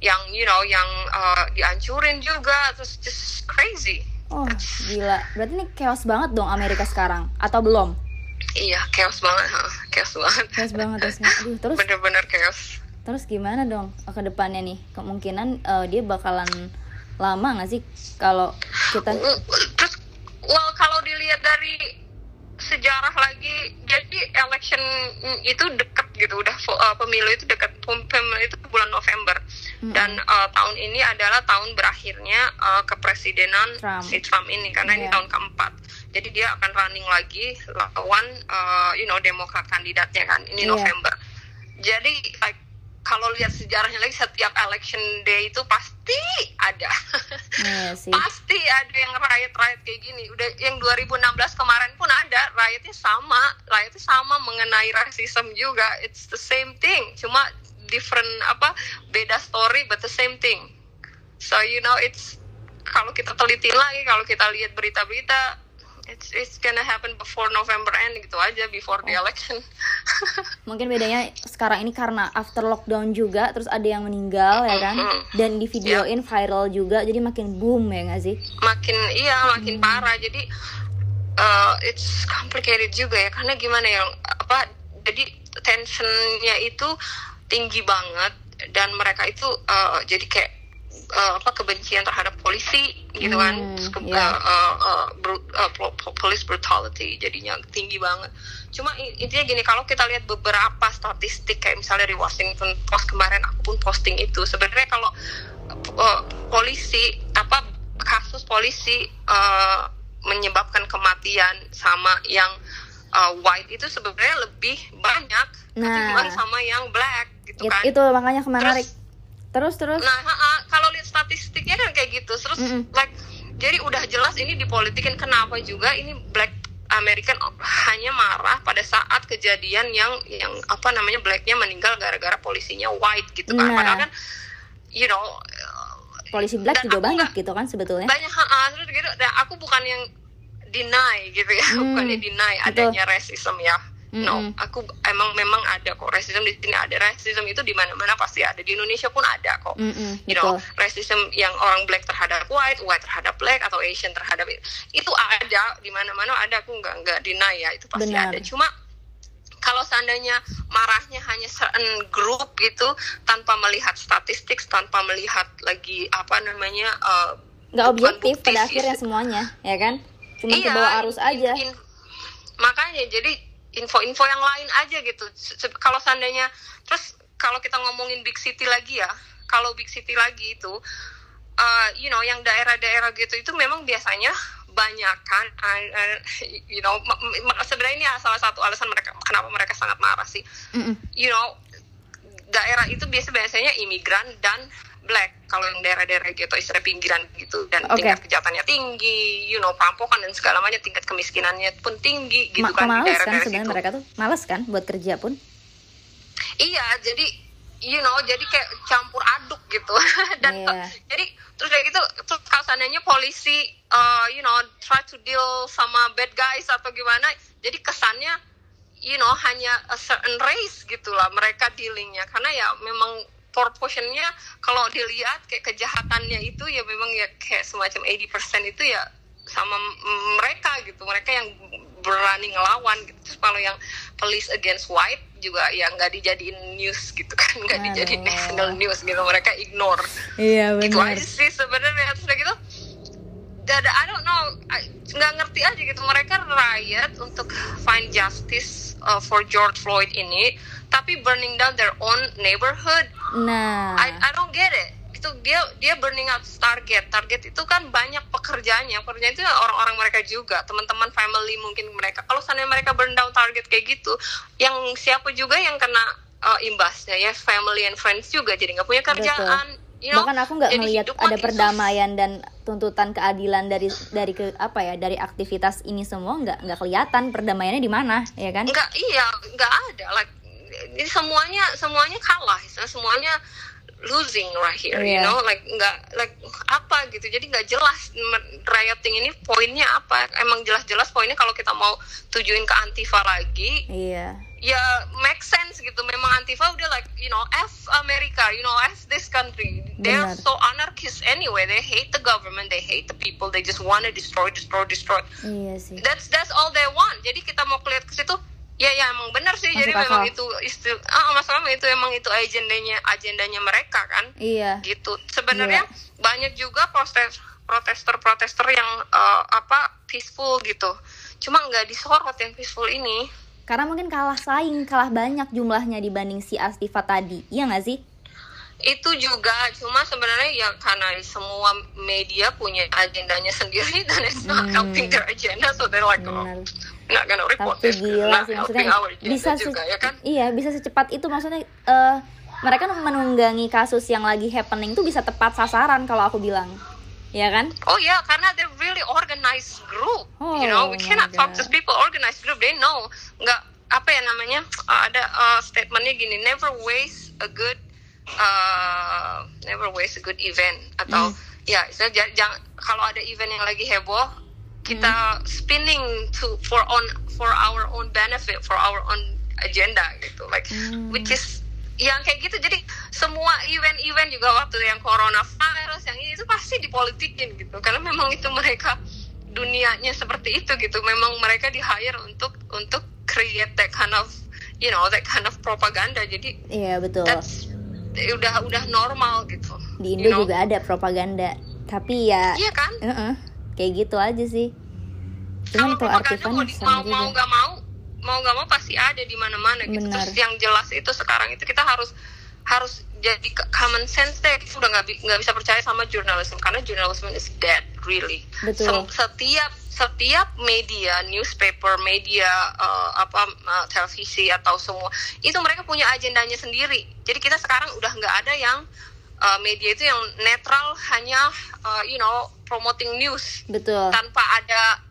[SPEAKER 2] yang you know yang uh, dihancurin juga terus just crazy
[SPEAKER 1] Oh, gila. Berarti ini chaos banget dong Amerika sekarang atau belum?
[SPEAKER 2] Iya chaos banget huh? chaos banget
[SPEAKER 1] Chaos banget, chaos banget. Aduh, terus
[SPEAKER 2] bener-bener chaos
[SPEAKER 1] terus gimana dong ke depannya nih? Kemungkinan eh, dia bakalan lama nggak sih kalau kita
[SPEAKER 2] terus well kalau dilihat dari sejarah lagi jadi election itu dekat gitu udah uh, pemilu itu dekat Pem- pemilu itu bulan November dan uh, tahun ini adalah tahun berakhirnya uh, kepresidenan
[SPEAKER 1] Trump.
[SPEAKER 2] si Trump ini karena ini
[SPEAKER 1] Iya.
[SPEAKER 2] tahun keempat jadi dia akan running lagi lawan uh, you know Demokrat kandidatnya kan ini
[SPEAKER 1] Iya.
[SPEAKER 2] November. Jadi like kalau lihat sejarahnya lagi setiap election day itu pasti ada.
[SPEAKER 1] Sih.
[SPEAKER 2] pasti ada yang riot-riot kayak gini. Udah yang 2016 kemarin pun ada riotnya sama. Riotnya sama mengenai rasisme juga. It's the same thing. Cuma different apa beda story but the same thing. So you know it's kalau kita teliti lagi kalau kita lihat berita-berita it's it's gonna happen before November end gitu aja before the election.
[SPEAKER 1] Mungkin bedanya sekarang ini karena after lockdown juga terus ada yang meninggal ya kan? Dan di videoin viral juga jadi makin boom ya nggak sih?
[SPEAKER 2] makin iya makin parah. Jadi uh, it's complicated juga ya karena gimana ya apa jadi tensionnya itu tinggi banget dan mereka itu uh, jadi kayak uh, apa kebencian terhadap polisi gitu kan
[SPEAKER 1] Hmm,
[SPEAKER 2] Terus ke-
[SPEAKER 1] iya.
[SPEAKER 2] uh, uh, bru- uh, po- po- police brutality jadinya tinggi banget cuma intinya gini kalau kita lihat beberapa statistik kayak misalnya dari Washington Post kemarin aku pun posting itu sebenarnya kalau uh, polisi apa kasus polisi uh, menyebabkan kematian sama yang uh, white itu sebenarnya lebih banyak
[SPEAKER 1] Nah.
[SPEAKER 2] ketimbang sama yang black gitu
[SPEAKER 1] It-
[SPEAKER 2] kan
[SPEAKER 1] itu makanya menarik. Terus terus.
[SPEAKER 2] Nah, ha-ha, kalau lihat statistiknya kan kayak gitu. Terus
[SPEAKER 1] Mm-mm.
[SPEAKER 2] like jadi udah jelas ini dipolitikin kenapa juga ini black American hanya marah pada saat kejadian yang yang apa namanya blacknya meninggal gara-gara polisinya white gitu kan.
[SPEAKER 1] Nah.
[SPEAKER 2] Padahal kan you know uh,
[SPEAKER 1] polisi black juga banyak
[SPEAKER 2] nggak-
[SPEAKER 1] gitu kan sebetulnya.
[SPEAKER 2] banyak ha terus gitu dan aku bukan yang deny gitu ya
[SPEAKER 1] Hmm,
[SPEAKER 2] bukannya deny adanya racism ya no
[SPEAKER 1] Mm-mm.
[SPEAKER 2] aku emang memang ada kok racism di sini ada racism itu di mana-mana pasti ada di Indonesia pun ada kok
[SPEAKER 1] Mm-mm,
[SPEAKER 2] you know
[SPEAKER 1] betul.
[SPEAKER 2] racism yang orang black terhadap white white terhadap black atau Asian terhadap itu ada di mana-mana ada aku nggak nggak deny ya itu pasti
[SPEAKER 1] Benar.
[SPEAKER 2] ada cuma kalau seandainya marahnya hanya certain grup gitu tanpa melihat statistik tanpa melihat lagi apa namanya uh,
[SPEAKER 1] Nggak objektif pada akhirnya semuanya, ya kan? Cuma
[SPEAKER 2] Iya,
[SPEAKER 1] ke bawah arus
[SPEAKER 2] in-
[SPEAKER 1] aja.
[SPEAKER 2] in- makanya jadi info-info yang lain aja gitu kalau seandainya terus kalau kita ngomongin big city lagi ya kalau big city lagi itu uh, you know yang daerah-daerah gitu itu memang biasanya banyak kan uh, uh, you know sebenarnya ini salah satu alasan mereka kenapa mereka sangat marah sih
[SPEAKER 1] Mm-mm.
[SPEAKER 2] you know daerah itu biasa biasanya imigran dan black kalau yang daerah-daerah gitu istilah pinggiran gitu dan
[SPEAKER 1] Oke.
[SPEAKER 2] tingkat kejahatannya tinggi you know perampokan dan segala macam tingkat kemiskinannya pun tinggi gitu
[SPEAKER 1] Ma-
[SPEAKER 2] kan di
[SPEAKER 1] males kan
[SPEAKER 2] daerah-daerah
[SPEAKER 1] sebenarnya mereka tuh males kan buat kerja pun.
[SPEAKER 2] iya jadi you know jadi kayak campur aduk gitu dan
[SPEAKER 1] Iya.
[SPEAKER 2] jadi terus kayak gitu terus kalau seandainya polisi uh, you know try to deal sama bad guys atau gimana jadi kesannya you know hanya a certain race gitulah mereka dealingnya karena ya memang proportionnya kalau dilihat kayak kejahatannya itu ya memang ya kayak semacam 80% itu ya sama mereka gitu. Mereka yang berani ngelawan gitu. Terus kalau yang police against white juga ya nggak dijadiin news gitu kan. Nggak dijadiin national news gitu. Mereka ignore.
[SPEAKER 1] Iya
[SPEAKER 2] gitu aja sih sebenarnya. Terus udah gitu dan I don't know. Nggak ngerti aja gitu. Mereka riot untuk find justice uh, for George Floyd ini tapi burning down their own neighborhood.
[SPEAKER 1] Nah,
[SPEAKER 2] I, I don't get it. Itu dia dia burning out target target itu kan banyak pekerjaannya. Pekerjaan itu orang-orang mereka juga. Teman-teman family mungkin mereka. Kalau seandainya mereka burn down target kayak gitu yang siapa juga yang kena uh, imbasnya ya? Family and friends juga. Jadi nggak punya kerjaan you know?
[SPEAKER 1] bahkan aku nggak ngelihat
[SPEAKER 2] hidup
[SPEAKER 1] ada perdamaian dan tuntutan keadilan dari dari ke apa ya dari aktivitas ini semua nggak nggak kelihatan perdamaiannya di mana ya kan?
[SPEAKER 2] Nggak iya nggak ada. Like ini semuanya semuanya kalah semuanya losing right here yeah. you
[SPEAKER 1] Iya.
[SPEAKER 2] know? Like nggak like apa gitu. Jadi nggak jelas rioting ini poinnya apa. Emang jelas-jelas poinnya kalau kita mau tujuin ke antifa lagi
[SPEAKER 1] iya.
[SPEAKER 2] ya make sense gitu. Memang antifa udah like you know f America you know f this country. They're
[SPEAKER 1] Benar.
[SPEAKER 2] so anarchist anyway. They hate the government they hate the people they just wanna destroy destroy destroy.
[SPEAKER 1] Iya sih.
[SPEAKER 2] That's that's all they want. Jadi kita mau lihat ke situ ya ya emang benar sih. Jadi
[SPEAKER 1] Masuk
[SPEAKER 2] memang
[SPEAKER 1] akal.
[SPEAKER 2] itu istilah ah masalah itu emang itu agendanya agendanya mereka kan?
[SPEAKER 1] Iya.
[SPEAKER 2] Gitu. Sebenarnya banyak juga proses protester-protester yang eh, apa peaceful gitu. Cuma nggak disorot yang peaceful ini.
[SPEAKER 1] Karena mungkin kalah saing kalah banyak jumlahnya dibanding si Astifa tadi. Iya nggak sih?
[SPEAKER 2] Itu juga cuma sebenarnya ya karena semua media punya agendanya sendiri dan it's not
[SPEAKER 1] Hmm.
[SPEAKER 2] helping their agenda so they're like oh, not gonna report
[SPEAKER 1] tapi gila
[SPEAKER 2] not
[SPEAKER 1] sih maksudnya bisa
[SPEAKER 2] juga ya kan?
[SPEAKER 1] iya bisa secepat itu maksudnya eh mereka menunggangi kasus yang lagi happening tuh bisa tepat sasaran kalau aku bilang. Ya kan?
[SPEAKER 2] Oh yeah, karena they're really organized group. you know, we
[SPEAKER 1] Oh
[SPEAKER 2] cannot talk to people organized group. They know. Nggak apa ya namanya? Uh, ada uh, statementnya gini, never waste a good, uh, never waste a good event. Atau
[SPEAKER 1] Hmm.
[SPEAKER 2] ya so, ja- jangan kalau ada event yang lagi heboh kita
[SPEAKER 1] Hmm.
[SPEAKER 2] spinning to for on for our own benefit for our own agenda gitu. Like
[SPEAKER 1] Hmm.
[SPEAKER 2] which is yang kayak gitu. Jadi semua event-event juga waktu yang coronavirus yang ini itu pasti dipolitikin gitu. Karena memang itu mereka dunianya seperti itu gitu. Memang mereka di hire untuk untuk create that kind of you know that kind of propaganda. Jadi
[SPEAKER 1] iya betul.
[SPEAKER 2] that's udah udah normal gitu
[SPEAKER 1] di
[SPEAKER 2] you
[SPEAKER 1] Indo
[SPEAKER 2] know?
[SPEAKER 1] juga ada propaganda. Tapi ya
[SPEAKER 2] iya kan?
[SPEAKER 1] Heeh, kayak gitu aja sih. Cuman
[SPEAKER 2] kalau
[SPEAKER 1] Artifan
[SPEAKER 2] mau,
[SPEAKER 1] sama
[SPEAKER 2] mau nggak mau mau nggak mau pasti ada di mana-mana gitu.
[SPEAKER 1] Benar.
[SPEAKER 2] terus yang jelas itu sekarang itu kita harus harus jadi common sense deh. Kita udah nggak nggak bisa percaya sama journalism karena journalism is dead really.
[SPEAKER 1] Betul.
[SPEAKER 2] Setiap setiap media newspaper media eh, apa eh, televisi atau semua itu mereka punya agendanya sendiri. Jadi kita sekarang udah nggak ada yang eh, media itu yang netral hanya eh, you know promoting news.
[SPEAKER 1] Betul.
[SPEAKER 2] Tanpa ada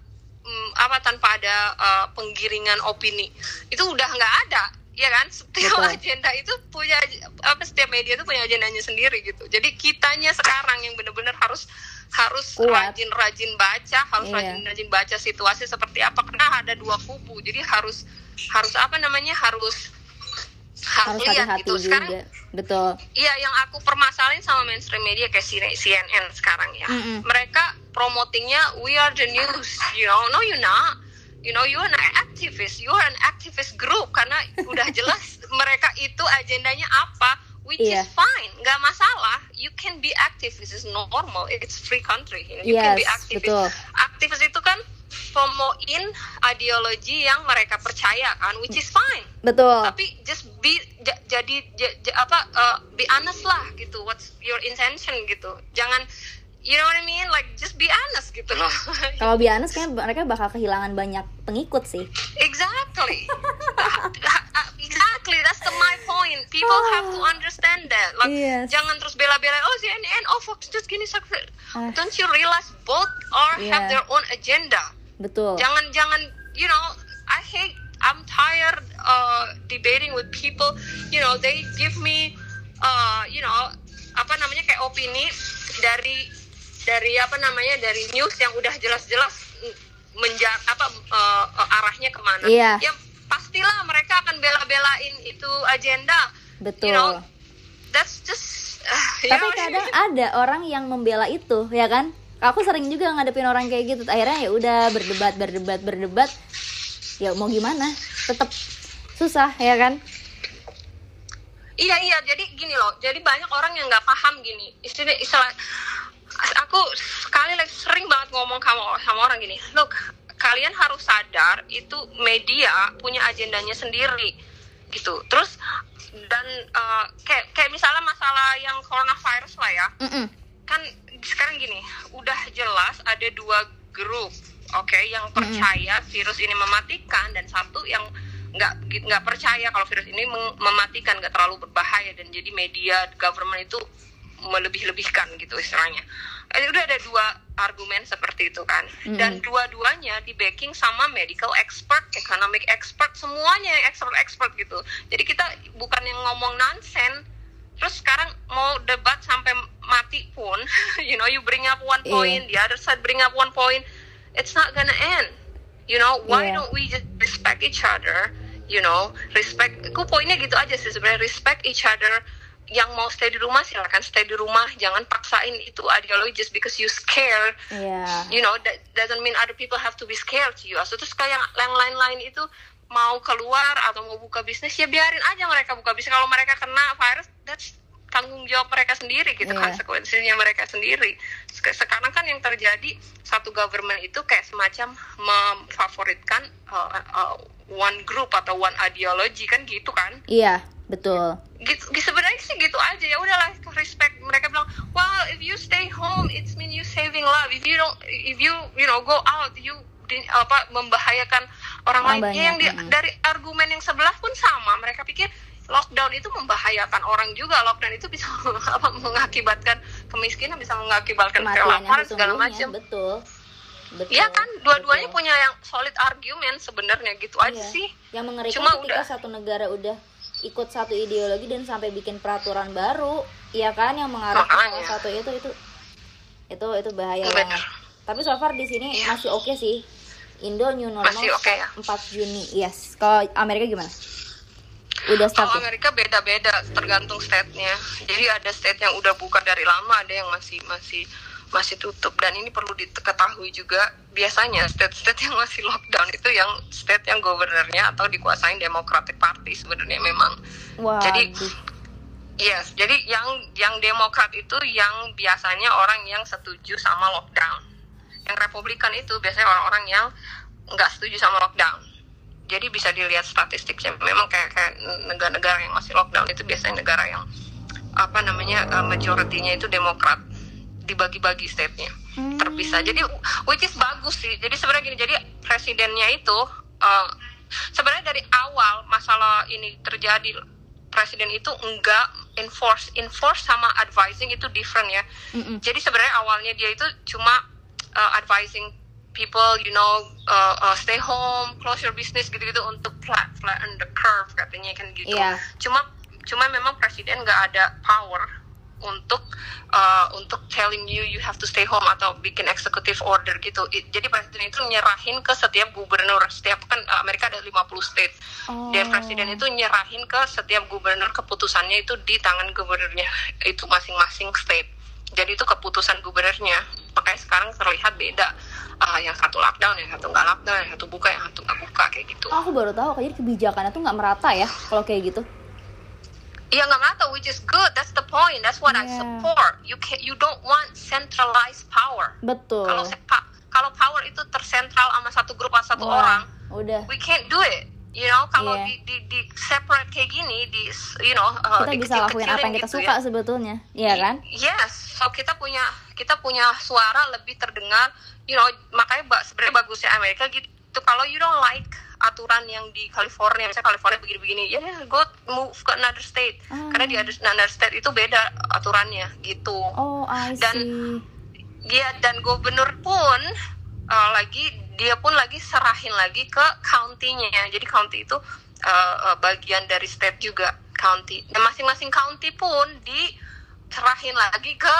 [SPEAKER 2] mm, apa tanpa ada uh, penggiringan opini. Itu udah nggak ada ya kan? Setiap
[SPEAKER 1] Betul.
[SPEAKER 2] agenda itu punya apa setiap media itu punya agendanya sendiri gitu. Jadi kitanya sekarang yang benar-benar harus harus rajin-rajin baca harus
[SPEAKER 1] Iya.
[SPEAKER 2] rajin-rajin baca situasi seperti apa. Karena ada dua kubu jadi harus harus apa namanya harus
[SPEAKER 1] harus
[SPEAKER 2] lihat
[SPEAKER 1] hati-hati
[SPEAKER 2] gitu sekarang
[SPEAKER 1] juga betul
[SPEAKER 2] Iya, yang aku permasalahin sama mainstream media kayak CNN sekarang ya.
[SPEAKER 1] Mm-mm.
[SPEAKER 2] Mereka promotingnya we are the news, you know. No, you not. You know, you an activist. You are an activist group karena udah jelas mereka itu agendanya apa, which
[SPEAKER 1] Iya.
[SPEAKER 2] is fine, nggak masalah. You can be activist, it's normal. It's free country. You, you can be
[SPEAKER 1] Yes,
[SPEAKER 2] activist.
[SPEAKER 1] betul.
[SPEAKER 2] Aktivis itu kan promoin ideologi yang mereka percaya kan, which is fine.
[SPEAKER 1] Betul.
[SPEAKER 2] Tapi just be ja- jadi ja- ja- apa uh, be honest lah gitu what's your intention gitu. Jangan you know what I mean? Like just be honest gitu. Loh
[SPEAKER 1] kalau biasa kayak mereka bakal kehilangan banyak pengikut sih.
[SPEAKER 2] Exactly. Exactly. That's the my point. People have to understand that. Like
[SPEAKER 1] Yes.
[SPEAKER 2] jangan terus bela-bela oh CNN oh Fox just gini sakit
[SPEAKER 1] Ah.
[SPEAKER 2] don't you realize both are have
[SPEAKER 1] Yeah.
[SPEAKER 2] their own agenda
[SPEAKER 1] betul.
[SPEAKER 2] Jangan jangan you know I hate I'm tired uh, debating with people. You know they give me uh, you know apa namanya kayak opini dari dari apa namanya dari news yang udah jelas-jelas menja apa uh, uh, arahnya ke mana.
[SPEAKER 1] Iya.
[SPEAKER 2] ya pastilah mereka akan bela-belain itu agenda.
[SPEAKER 1] Betul.
[SPEAKER 2] You know that's just uh,
[SPEAKER 1] tapi kadang ada orang yang membela itu ya kan aku sering juga ngadepin orang kayak gitu. Akhirnya ya udah berdebat berdebat berdebat. Ya mau gimana? Tetap susah ya kan?
[SPEAKER 2] Iya iya. Jadi gini loh. Jadi banyak orang yang nggak paham gini. Istilah istilah aku sekali lagi sering banget ngomong sama sama orang gini. Look kalian harus sadar itu media punya agendanya sendiri gitu. Terus dan eh, kayak kayak misalnya masalah yang coronavirus lah ya.
[SPEAKER 1] Mm-mm.
[SPEAKER 2] kan sekarang gini udah jelas ada dua grup oke yang percaya virus ini mematikan dan satu yang nggak nggak percaya kalau virus ini mematikan nggak terlalu berbahaya dan jadi media government itu melebih-lebihkan gitu istilahnya. Eh, udah ada dua argumen seperti itu kan.
[SPEAKER 1] Mm.
[SPEAKER 2] dan dua-duanya di backing sama medical expert economic expert semuanya yang expert-expert gitu. Jadi kita bukan yang ngomong nonsen terus sekarang mau debat sampai mati pun you know you bring up one
[SPEAKER 1] Iya.
[SPEAKER 2] point the other side bring up one point it's not gonna end you know why
[SPEAKER 1] Iya.
[SPEAKER 2] don't we just respect each other you know respect aku poinnya gitu aja sih sebenarnya respect each other yang mau stay di rumah silakan stay di rumah jangan paksain itu ideologi just because you scared
[SPEAKER 1] Iya.
[SPEAKER 2] you know that doesn't mean other people have to be scared to you so, terus kayak yang lain-lain itu mau keluar atau mau buka bisnis ya biarin aja mereka buka bisnis kalau mereka kena virus that's tanggung jawab mereka sendiri gitu
[SPEAKER 1] Iya.
[SPEAKER 2] konsekuensinya mereka sendiri Sek- sekarang kan yang terjadi satu government itu kayak semacam memfavoritkan uh, uh, one group atau one ideology kan gitu kan
[SPEAKER 1] Iya, betul.
[SPEAKER 2] gitu sebenarnya sih gitu aja ya udahlah respect mereka bilang well if you stay home it's mean you saving life if you don't if you you know go out you di- apa membahayakan orang
[SPEAKER 1] Orang
[SPEAKER 2] lain Ya, yang di-
[SPEAKER 1] banyak,
[SPEAKER 2] dari argumen yang sebelah pun sama. Mereka pikir lockdown itu membahayakan orang juga. Lockdown itu bisa apa mengakibatkan kemiskinan bisa mengakibatkan kelaparan segala macam.
[SPEAKER 1] Betul. Betul.
[SPEAKER 2] Iya kan? Dua-duanya punya yang solid argumen sebenarnya. Gitu aja
[SPEAKER 1] Iya.
[SPEAKER 2] sih.
[SPEAKER 1] Yang mengerikan
[SPEAKER 2] Cuma
[SPEAKER 1] ketika
[SPEAKER 2] udah.
[SPEAKER 1] satu negara udah ikut satu ideologi dan sampai bikin peraturan baru, iya kan? Yang mengarah ke satu itu itu itu itu bahaya
[SPEAKER 2] Bener.
[SPEAKER 1] Tapi so far di sini
[SPEAKER 2] Iya.
[SPEAKER 1] masih oke sih. Indo new normal
[SPEAKER 2] Masih oke ya?
[SPEAKER 1] 4 Juni. Yes. Kalau Amerika gimana? Udah start
[SPEAKER 2] Kalau
[SPEAKER 1] tuh?
[SPEAKER 2] Amerika beda-beda tergantung state-nya. Jadi ada state yang udah buka dari lama, ada yang masih masih masih tutup dan ini perlu diketahui juga biasanya state-state yang masih lockdown itu yang state yang governornya atau dikuasain Democratic Party sebenarnya memang.
[SPEAKER 1] Wah.
[SPEAKER 2] Jadi yes, jadi yang yang Demokrat itu yang biasanya orang yang setuju sama lockdown. Yang Republikan itu biasanya orang-orang yang nggak setuju sama lockdown. Jadi bisa dilihat statistiknya. Memang kayak kayak negara-negara yang masih lockdown itu biasanya negara yang apa namanya uh, majority-nya itu Demokrat dibagi-bagi state-nya
[SPEAKER 1] Hmm.
[SPEAKER 2] terpisah. Jadi which is bagus sih. Jadi sebenarnya gini, jadi presidennya itu uh, sebenarnya dari awal masalah ini terjadi presiden itu enggak enforce enforce sama advising itu different ya.
[SPEAKER 1] Mm-mm.
[SPEAKER 2] Jadi sebenarnya awalnya dia itu cuma uh, advising people, you know, uh, uh, stay home, close your business gitu-gitu untuk flat flatten the curve katanya kan gitu.
[SPEAKER 1] Iya.
[SPEAKER 2] Cuma cuma memang presiden nggak ada power untuk uh, untuk telling you you have to stay home atau bikin executive order gitu. I- jadi presiden itu nyerahin ke setiap gubernur. Setiap kan uh, Amerika ada 50 state. Dan
[SPEAKER 1] Oh.
[SPEAKER 2] presiden itu nyerahin ke setiap gubernur keputusannya itu di tangan gubernurnya itu masing-masing state. Jadi itu keputusan gubernurnya. Makanya sekarang terlihat beda. Ah, yang satu lockdown, yang satu nggak lockdown, yang satu buka, yang satu nggak buka kayak gitu.
[SPEAKER 1] Oh, aku baru tahu kayaknya kebijakannya tuh nggak merata ya kalau kayak gitu.
[SPEAKER 2] Iya nggak merata, which is good. That's the point. That's what I
[SPEAKER 1] Yeah.
[SPEAKER 2] support. You can, you don't want centralized power.
[SPEAKER 1] Betul.
[SPEAKER 2] Kalau kalau power itu tersentral sama satu grup atau satu
[SPEAKER 1] Wah,
[SPEAKER 2] orang,
[SPEAKER 1] Udah.
[SPEAKER 2] we can't do it. You know, kalau
[SPEAKER 1] Iya.
[SPEAKER 2] di, di di separate kayak gini, di you know, uh,
[SPEAKER 1] Kita bisa lakuin apa yang kita
[SPEAKER 2] dikecil-kecilin
[SPEAKER 1] suka
[SPEAKER 2] gitu
[SPEAKER 1] sebetulnya. Iya
[SPEAKER 2] ya.
[SPEAKER 1] kan?
[SPEAKER 2] Yes, so kita punya kita punya suara lebih terdengar. You know, makanya sebenarnya bagusnya Amerika gitu. Kalau you don't like aturan yang di California, misalnya California begini-begini, ya go move ke another state.
[SPEAKER 1] Ah.
[SPEAKER 2] Karena di other- another state itu beda aturannya gitu.
[SPEAKER 1] Oh, I see.
[SPEAKER 2] Dan- Dia dan gubernur pun uh, lagi dia pun lagi serahin lagi ke county-nya. Jadi county itu uh, bagian dari state juga county. Dan masing-masing county pun diserahin lagi ke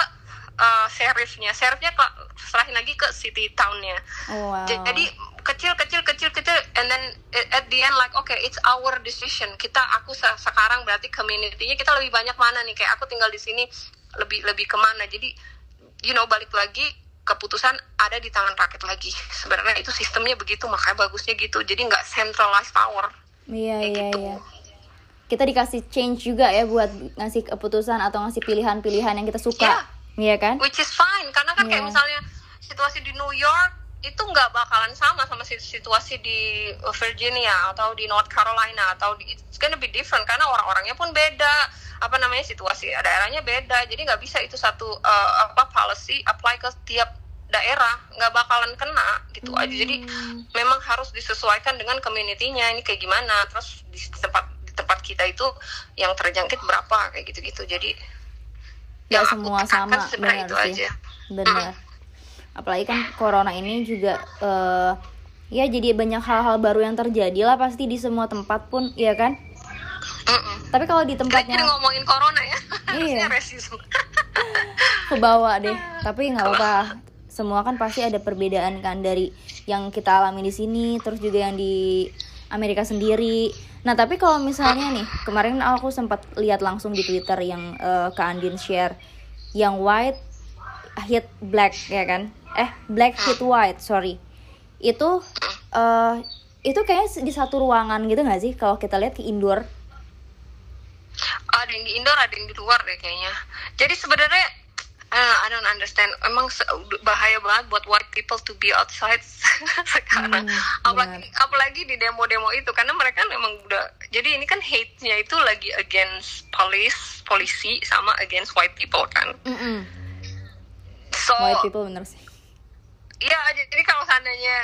[SPEAKER 2] uh, sheriffnya. Sheriffnya ke- serahin lagi ke city town-nya.
[SPEAKER 1] Oh, wow.
[SPEAKER 2] Jadi kecil kecil kecil kecil and then at the end like okay it's our decision. Kita aku se- sekarang berarti community-nya kita lebih banyak mana nih kayak aku tinggal di sini lebih lebih ke mana. Jadi you know balik lagi keputusan ada di tangan rakyat lagi. Sebenarnya itu sistemnya begitu makanya bagusnya gitu. Jadi nggak centralized power.
[SPEAKER 1] Iya,
[SPEAKER 2] Kayak
[SPEAKER 1] iya,
[SPEAKER 2] gitu.
[SPEAKER 1] iya. Kita dikasih change juga ya buat ngasih keputusan atau ngasih pilihan-pilihan yang kita suka.
[SPEAKER 2] Iya.
[SPEAKER 1] Iya kan?
[SPEAKER 2] Which is fine karena kan kayak
[SPEAKER 1] Iya.
[SPEAKER 2] misalnya situasi di New York itu nggak bakalan sama sama si- situasi di Virginia atau di North Carolina atau di it's gonna be different karena orang-orangnya pun beda apa namanya situasi daerahnya beda. Jadi nggak bisa itu satu uh, apa policy apply ke tiap daerah. Nggak bakalan kena gitu aja. Jadi
[SPEAKER 1] Hmm.
[SPEAKER 2] memang harus disesuaikan dengan community-nya ini kayak gimana. Terus di tempat di tempat kita itu yang terjangkit berapa kayak gitu-gitu. Jadi
[SPEAKER 1] nggak
[SPEAKER 2] Yang aku
[SPEAKER 1] semua sama benar
[SPEAKER 2] itu
[SPEAKER 1] sih.
[SPEAKER 2] aja.
[SPEAKER 1] benar. Apalagi kan corona ini juga eh, ya jadi banyak hal-hal baru yang terjadi lah pasti di semua tempat pun ya kan
[SPEAKER 2] Mm-mm.
[SPEAKER 1] tapi kalau di
[SPEAKER 2] Kita
[SPEAKER 1] tempatnya
[SPEAKER 2] jadi ngomongin corona ya.
[SPEAKER 1] Iya.
[SPEAKER 2] Harusnya racism.
[SPEAKER 1] ke bawah deh tapi nggak apa semua kan pasti ada perbedaan kan dari yang kita alami di sini terus juga yang di Amerika sendiri. Nah tapi kalau misalnya nih kemarin aku sempat lihat langsung di Twitter yang eh, Kak Andin share yang white hit black ya kan? Eh black hit white sorry. Itu eh itu kayaknya di satu ruangan gitu nggak sih? Kalau kita lihat ke indoor
[SPEAKER 2] ada yang di indoor ada yang di luar deh kayaknya. Jadi sebenarnya uh, I don't understand. Emang bahaya banget buat white people to be outside sekarang.
[SPEAKER 1] Hmm,
[SPEAKER 2] apalagi apalagi di demo-demo itu karena mereka memang udah jadi ini kan hate-nya itu lagi against police polisi sama against white people kan.
[SPEAKER 1] Mm-mm.
[SPEAKER 2] so
[SPEAKER 1] white people bener sih.
[SPEAKER 2] Iya, jadi kalau seandainya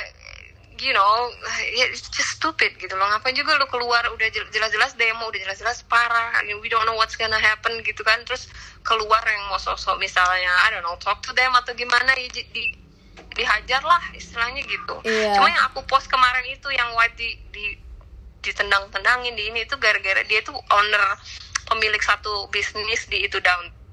[SPEAKER 2] you know, ya it's just stupid gitu loh. Ngapain juga lu keluar udah jel- jelas-jelas demo, udah jelas-jelas parah. We don't know what's gonna happen gitu kan. Terus keluar yang mau sosok misalnya, I don't know, talk to them atau gimana ya di, di- dihajar lah istilahnya gitu.
[SPEAKER 1] Iya.
[SPEAKER 2] Cuma yang aku post kemarin itu yang white di di ditendang-tendangin di ini itu gara-gara dia tuh owner pemilik satu bisnis di itu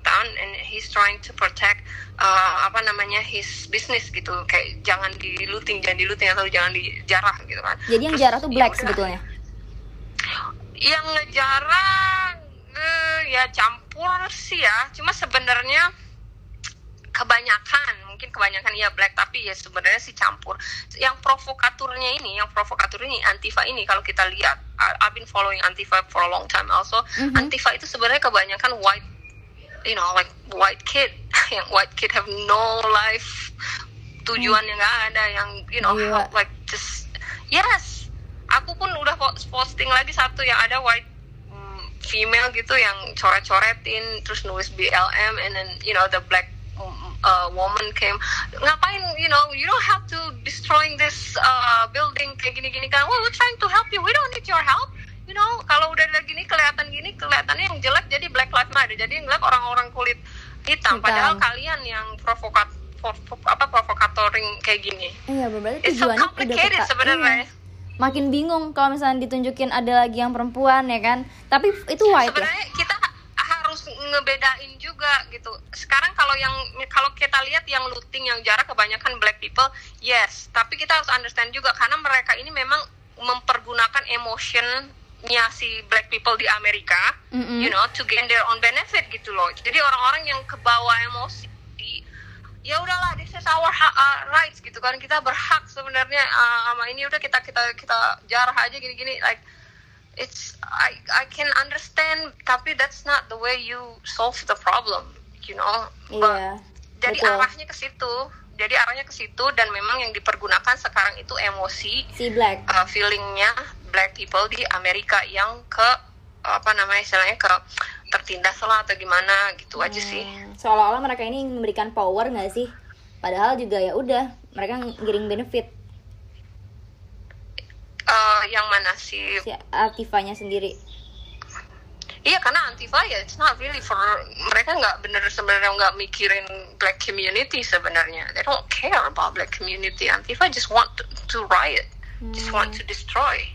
[SPEAKER 2] downtown and he's trying to protect uh, apa namanya his business gitu. Kayak jangan diluting jangan diluting atau jangan dijarah gitu kan.
[SPEAKER 1] Jadi yang
[SPEAKER 2] Terus,
[SPEAKER 1] jarah tuh
[SPEAKER 2] ya
[SPEAKER 1] black sebetulnya?
[SPEAKER 2] Yang ngejarah eh, ya campur sih ya. Cuma sebenarnya kebanyakan mungkin kebanyakan iya black tapi ya sebenarnya sih campur. Yang provokaturnya ini yang provokatur ini antifa ini kalau kita lihat I've been following antifa for a long time also.
[SPEAKER 1] Mhm.
[SPEAKER 2] antifa itu sebenarnya kebanyakan white you know like white kid. Yang white kid have no life tujuan yang nggak ada yang you know
[SPEAKER 1] Gila.
[SPEAKER 2] like just yes. Aku pun udah po- posting lagi satu yang ada white mm, female gitu yang coret-coretin terus nulis BLM and then you know the black mm, uh, woman came ngapain you know you don't have to destroying this uh, building kayak gini-gini kan. Well we're trying to help you. We don't need your help you know kalau udah lagi gini kelihatan gini kelihatannya yang jelek jadi black lives matter. Jadi yang jelek orang-orang kulit hitam.
[SPEAKER 1] Hitam.
[SPEAKER 2] padahal kalian yang provokat pro- pro- apa provokatoring kayak gini.
[SPEAKER 1] Iya berarti
[SPEAKER 2] it's so
[SPEAKER 1] tujuannya udah
[SPEAKER 2] complicated sebenarnya.
[SPEAKER 1] Iya. makin bingung kalau misalnya ditunjukin ada lagi yang perempuan ya kan? Tapi itu white ya?
[SPEAKER 2] Sebenarnya kita ha- harus ngebedain juga gitu. Sekarang kalau yang kalau kita lihat yang looting yang jarak kebanyakan black people yes. Tapi kita harus understand juga karena mereka ini memang mempergunakan emotionnya si black people di Amerika
[SPEAKER 1] Mm-mm.
[SPEAKER 2] you know to gain their own benefit gitu loh. Jadi orang-orang yang kebawa emosi ya udahlah this is our uh, rights gitu kan. Kita berhak sebenarnya uh, sama ini. Udah kita kita kita jarah aja gini-gini like it's I I can understand tapi that's not the way you solve the problem you know. But-
[SPEAKER 1] iya
[SPEAKER 2] jadi
[SPEAKER 1] betul.
[SPEAKER 2] arahnya ke situ jadi arahnya ke situ dan memang yang dipergunakan sekarang itu emosi
[SPEAKER 1] si black.
[SPEAKER 2] uh, feelingnya black people di Amerika yang ke apa namanya istilahnya ke tertindas lah atau gimana gitu aja sih.
[SPEAKER 1] Hmm, seolah-olah mereka ini memberikan power nggak sih? Padahal juga ya udah mereka ngiring benefit.
[SPEAKER 2] Eh, yang mana sih?
[SPEAKER 1] Si Artifanya sendiri
[SPEAKER 2] Iya karena Antifa ya it's not really for mereka nggak bener sebenarnya nggak mikirin black community sebenarnya. They don't care about black community. Antifa just want to, to riot. Just want to destroy.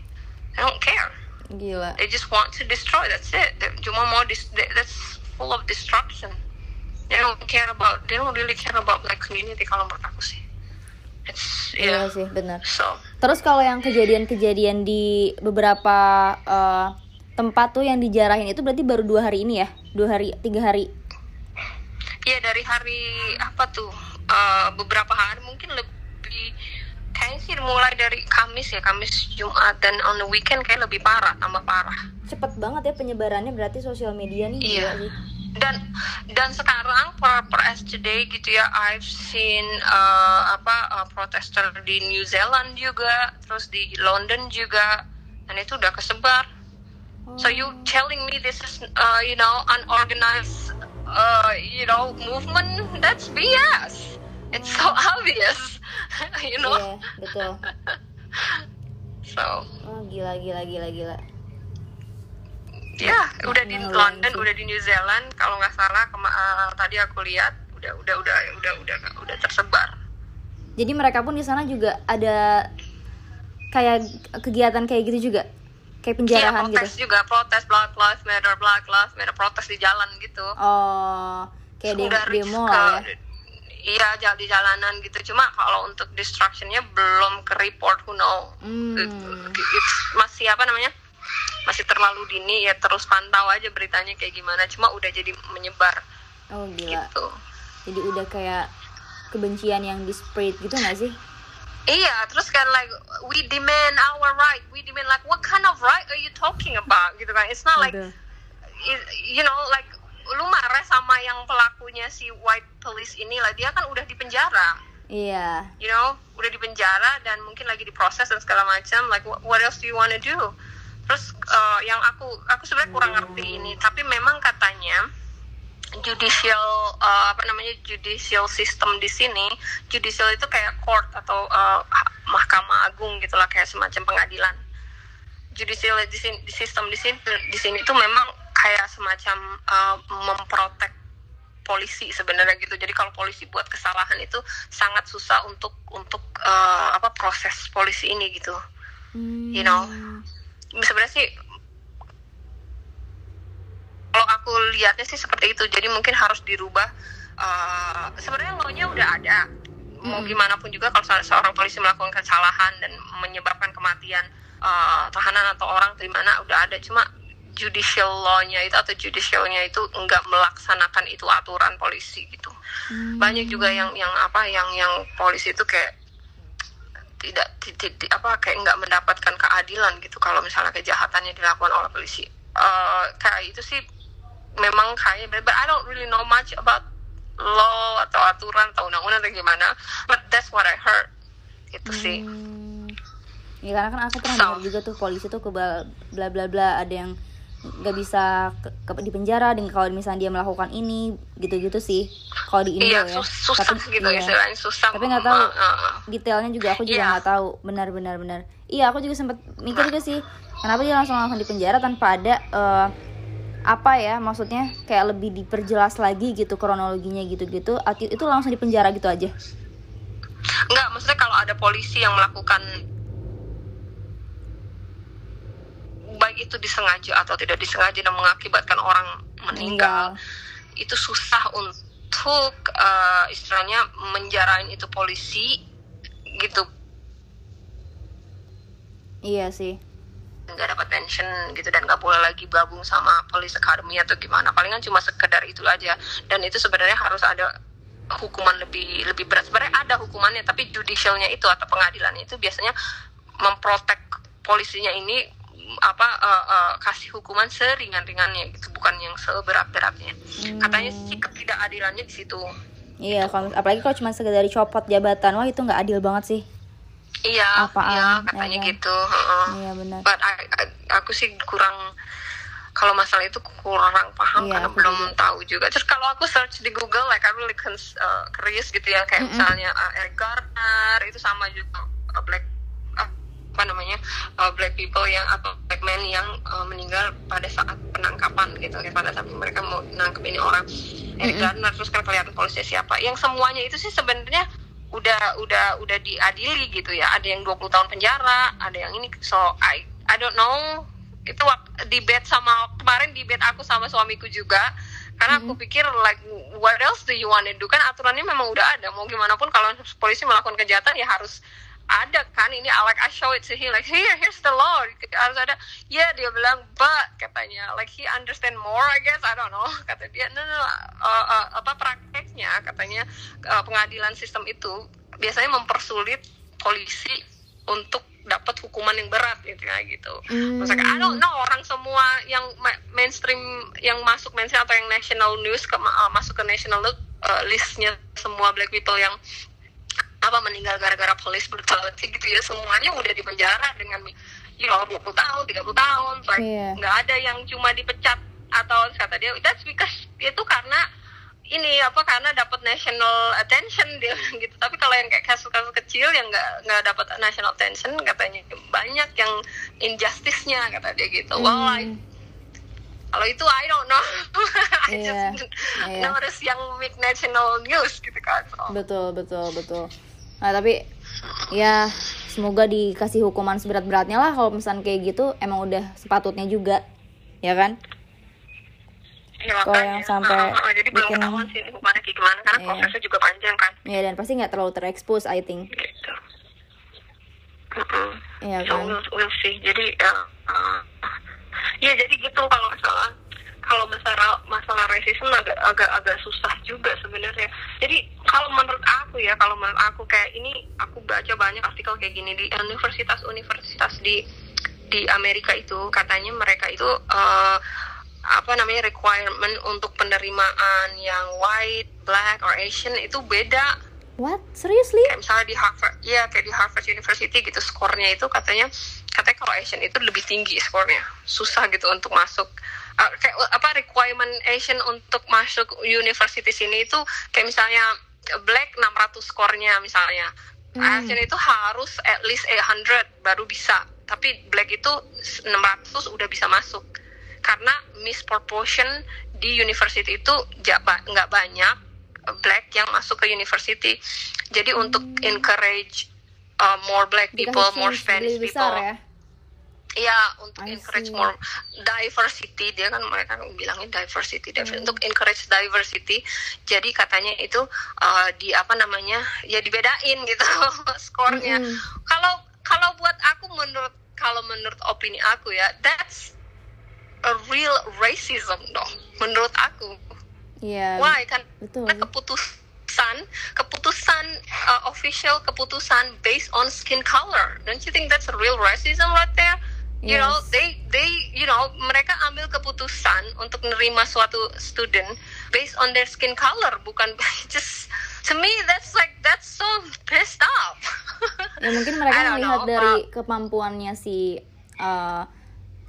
[SPEAKER 2] They don't care.
[SPEAKER 1] Gila.
[SPEAKER 2] They just want to destroy that's it. They cuma mau dis they- that's full of destruction. They don't care about they don't really care about black community kalau menurut aku sih. It's
[SPEAKER 1] iya
[SPEAKER 2] yeah
[SPEAKER 1] sih benar
[SPEAKER 2] so.
[SPEAKER 1] Terus kalau yang kejadian-kejadian di beberapa eh, tempat tuh yang dijarahin itu berarti baru dua hari ini ya? Dua hari tiga hari?
[SPEAKER 2] Iya dari hari apa tuh? Eh, beberapa hari mungkin lebih kayaknya sih mulai dari Kamis ya Kamis Jumat dan on the weekend kayak lebih parah tambah parah.
[SPEAKER 1] Cepet banget ya penyebarannya berarti sosial media nih
[SPEAKER 2] Iya.
[SPEAKER 1] sih.
[SPEAKER 2] Dan dan sekarang per per as today gitu ya I've seen eh, apa eh, protester di New Zealand juga terus di London juga dan itu udah kesebar so you telling me this is uh, you know unorganized uh, you know movement? That's BS it's so obvious you know?
[SPEAKER 1] Iya betul.
[SPEAKER 2] So.
[SPEAKER 1] Oh gila gila gila gila.
[SPEAKER 2] Ya udah di London udah di New Zealand. Kalau nggak salah uh, tadi aku lihat udah udah udah udah udah udah tersebar.
[SPEAKER 1] Jadi mereka pun di sana juga ada kayak kegiatan kayak gitu juga kayak penjarahan
[SPEAKER 2] iya, protes
[SPEAKER 1] gitu.
[SPEAKER 2] juga protes Black Lives Matter Black Lives Matter protes di jalan gitu.
[SPEAKER 1] Oh kayak demo, demo lah ya?
[SPEAKER 2] iya jalan di jalanan gitu. Cuma kalau untuk destructionnya belum ke report who know. Hmm. it, it's masih apa namanya? Masih terlalu dini ya terus pantau aja beritanya kayak gimana. Cuma udah jadi menyebar
[SPEAKER 1] oh gila. gitu. jadi udah kayak kebencian yang di spread gitu gak sih
[SPEAKER 2] Iya, terus kan like we demand our right, we demand like what kind of right are you talking about gitu kan? It's not like it, you know like lu marah sama yang pelakunya si white police ini lah dia kan udah di penjara.
[SPEAKER 1] Iya.
[SPEAKER 2] Yeah. You know, udah di penjara dan mungkin lagi diproses dan segala macam. Like what, what else do you wanna do? Terus uh, yang aku aku sebenarnya kurang ngerti ini, tapi memang katanya judicial uh, apa namanya judicial system di sini judicial itu kayak court atau uh, mahkamah agung gitulah kayak semacam pengadilan. Judicial di, sini, di sistem di sini di sini itu memang kayak semacam uh, memprotek polisi sebenarnya gitu. Jadi kalau polisi buat kesalahan itu sangat susah untuk untuk uh, apa proses polisi ini gitu. Hmm. you know? Sebenarnya sih kalau aku lihatnya sih seperti itu. Jadi mungkin harus dirubah uh, sebenarnya lo-nya udah ada. Mau gimana pun juga kalau seorang polisi melakukan kesalahan dan menyebabkan kematian uh, tahanan atau orang di mana udah ada. Cuma judicial law-nya itu atau judicialnya itu enggak melaksanakan itu aturan polisi gitu. Hmm. banyak juga yang yang apa yang yang polisi itu kayak tidak tidak apa kayak nggak mendapatkan keadilan gitu kalau misalnya kejahatannya dilakukan oleh polisi. Uh, kayak itu sih memang kayak but I don't really know much about law atau aturan atau undang-undang atau gimana but that's what I heard itu hmm. sih
[SPEAKER 1] ya karena kan aku pernah so. dengar juga tuh polisi tuh ke bla bla bla ada yang nggak bisa ke, ke, di penjara dengan kalau misalnya dia melakukan ini gitu-gitu sih kalau di Indo
[SPEAKER 2] iya,
[SPEAKER 1] ya
[SPEAKER 2] susah tapi, gitu iya. istilahnya susah
[SPEAKER 1] tapi nggak tahu uh, detailnya juga aku juga iya. nggak yeah. tahu benar-benar benar iya aku juga sempat mikir juga sih kenapa dia langsung langsung di penjara tanpa ada uh, apa ya maksudnya kayak lebih diperjelas lagi gitu kronologinya gitu-gitu itu langsung di penjara gitu aja
[SPEAKER 2] Enggak, maksudnya kalau ada polisi yang melakukan baik itu disengaja atau tidak disengaja dan mengakibatkan orang meninggal, meninggal. itu susah untuk uh, istilahnya menjarain itu polisi gitu.
[SPEAKER 1] Iya sih
[SPEAKER 2] nggak dapat pension gitu dan nggak boleh lagi gabung sama police academy atau gimana. Palingan cuma sekedar itu aja. Dan itu sebenarnya harus ada hukuman lebih lebih berat. Sebenarnya ada hukumannya tapi judicialnya itu atau pengadilannya itu biasanya memprotek polisinya ini apa uh, uh, kasih hukuman seringan-ringannya gitu bukan yang seberat-beratnya. Hmm. katanya sih ketidakadilannya di situ.
[SPEAKER 1] Iya kalau apalagi kalau cuma sekedar copot jabatan wah itu nggak adil banget sih
[SPEAKER 2] Iya, Apaan, iya katanya ya, gitu. Uh,
[SPEAKER 1] iya benar.
[SPEAKER 2] But I, I, aku sih kurang kalau masalah itu kurang paham iya, karena belum juga. tahu juga. Terus kalau aku search di Google, like I really uh, curious gitu ya, kayak mm -hmm. misalnya uh, Eric Garner itu sama juga uh, black uh, apa namanya uh, black people yang atau black men yang uh, meninggal pada saat penangkapan gitu, kayak pada saat mereka mau nangkep ini orang Eric mm -hmm. Garner terus kan kelihatan polisi siapa. Yang semuanya itu sih sebenarnya udah udah udah diadili gitu ya. Ada yang 20 tahun penjara ada yang ini. So I I don't know. Itu debate sama kemarin debate aku sama suamiku juga. Karena aku mm-hmm. pikir like what else do you want to do? Kan aturannya memang udah ada. Mau gimana pun kalau polisi melakukan kejahatan ya harus ada kan ini like I show it to him like here here's the law harus ada ya yeah, dia bilang but katanya like he understand more I guess I don't know kata dia no no, uh, uh, apa prakteknya katanya uh, pengadilan sistem itu biasanya mempersulit polisi untuk dapat hukuman yang berat gitu ya gitu. Mm. Maksudnya I don't know orang semua yang mainstream yang masuk mainstream atau yang national news ke, uh, masuk ke national uh, listnya semua black people yang apa meninggal gara-gara police brutality gitu ya semuanya udah di penjara dengan you know 20 tahun 30 tahun like yeah. nggak ada yang cuma dipecat atau kata dia that's because itu karena ini apa karena dapat national attention dia gitu tapi kalau yang kayak kasus-kasus kecil yang nggak nggak dapat national attention katanya banyak yang injustice-nya kata dia gitu mm. well I kalau itu I don't know I
[SPEAKER 1] Iya,
[SPEAKER 2] just
[SPEAKER 1] iya.
[SPEAKER 2] notice yang make national news gitu kan so.
[SPEAKER 1] betul betul betul nah tapi ya semoga dikasih hukuman seberat-beratnya lah kalau misalnya kayak gitu. Emang udah sepatutnya juga ya kan?
[SPEAKER 2] Ya,
[SPEAKER 1] Kalau yang sampai
[SPEAKER 2] Ah, ah, jadi belum
[SPEAKER 1] bikin-
[SPEAKER 2] ketahuan sih hukumannya kayak gimana karena
[SPEAKER 1] Iya.
[SPEAKER 2] prosesnya juga panjang kan.
[SPEAKER 1] Ya dan pasti nggak terlalu terekspos I think.
[SPEAKER 2] Gitu. Mm-mm.
[SPEAKER 1] Iya
[SPEAKER 2] so
[SPEAKER 1] kan?
[SPEAKER 2] we'll, we'll see. Jadi ya uh, ya jadi gitu kalau masalah kalau masalah masalah racism agak agak agak susah juga sebenarnya. Jadi kalau menurut aku ya kalau menurut aku kayak ini aku baca banyak artikel kayak gini di universitas-universitas di di Amerika itu katanya mereka itu eh, apa namanya requirement untuk penerimaan yang white, black, or Asian itu beda.
[SPEAKER 1] What? Seriously?
[SPEAKER 2] Kayak misalnya di Harvard ya kayak di Harvard University gitu skornya itu katanya katanya kalau Asian itu lebih tinggi skornya. Susah gitu untuk masuk Uh, kayak uh, apa requirement Asian untuk masuk university sini itu kayak misalnya black 600 skornya misalnya
[SPEAKER 1] Hmm.
[SPEAKER 2] Asian itu harus at least 800 baru bisa tapi black itu 600 udah bisa masuk karena misproportion di university itu nggak banyak black yang masuk ke university. Jadi untuk encourage uh, more black people,
[SPEAKER 1] Hmm. Dikasih
[SPEAKER 2] more Spanish
[SPEAKER 1] lebih
[SPEAKER 2] people.
[SPEAKER 1] besar ya
[SPEAKER 2] Iya, untuk
[SPEAKER 1] I
[SPEAKER 2] encourage
[SPEAKER 1] see.
[SPEAKER 2] more diversity, dia kan mereka bilangnya diversity, diver-
[SPEAKER 1] Hmm.
[SPEAKER 2] untuk encourage diversity. Jadi katanya itu uh, di apa namanya, ya dibedain gitu skornya.
[SPEAKER 1] Mm-mm.
[SPEAKER 2] Kalau kalau buat aku menurut kalau menurut opini aku ya, that's a real racism dong, menurut aku.
[SPEAKER 1] Iya
[SPEAKER 2] Why kan
[SPEAKER 1] betul
[SPEAKER 2] karena keputusan keputusan uh, official keputusan based on skin color don't you think that's a real racism right there you know they they you know mereka ambil keputusan untuk nerima suatu student based on their skin color bukan just to me that's like that's so pissed off.
[SPEAKER 1] Ya mungkin mereka melihat
[SPEAKER 2] know,
[SPEAKER 1] dari kemampuannya si uh,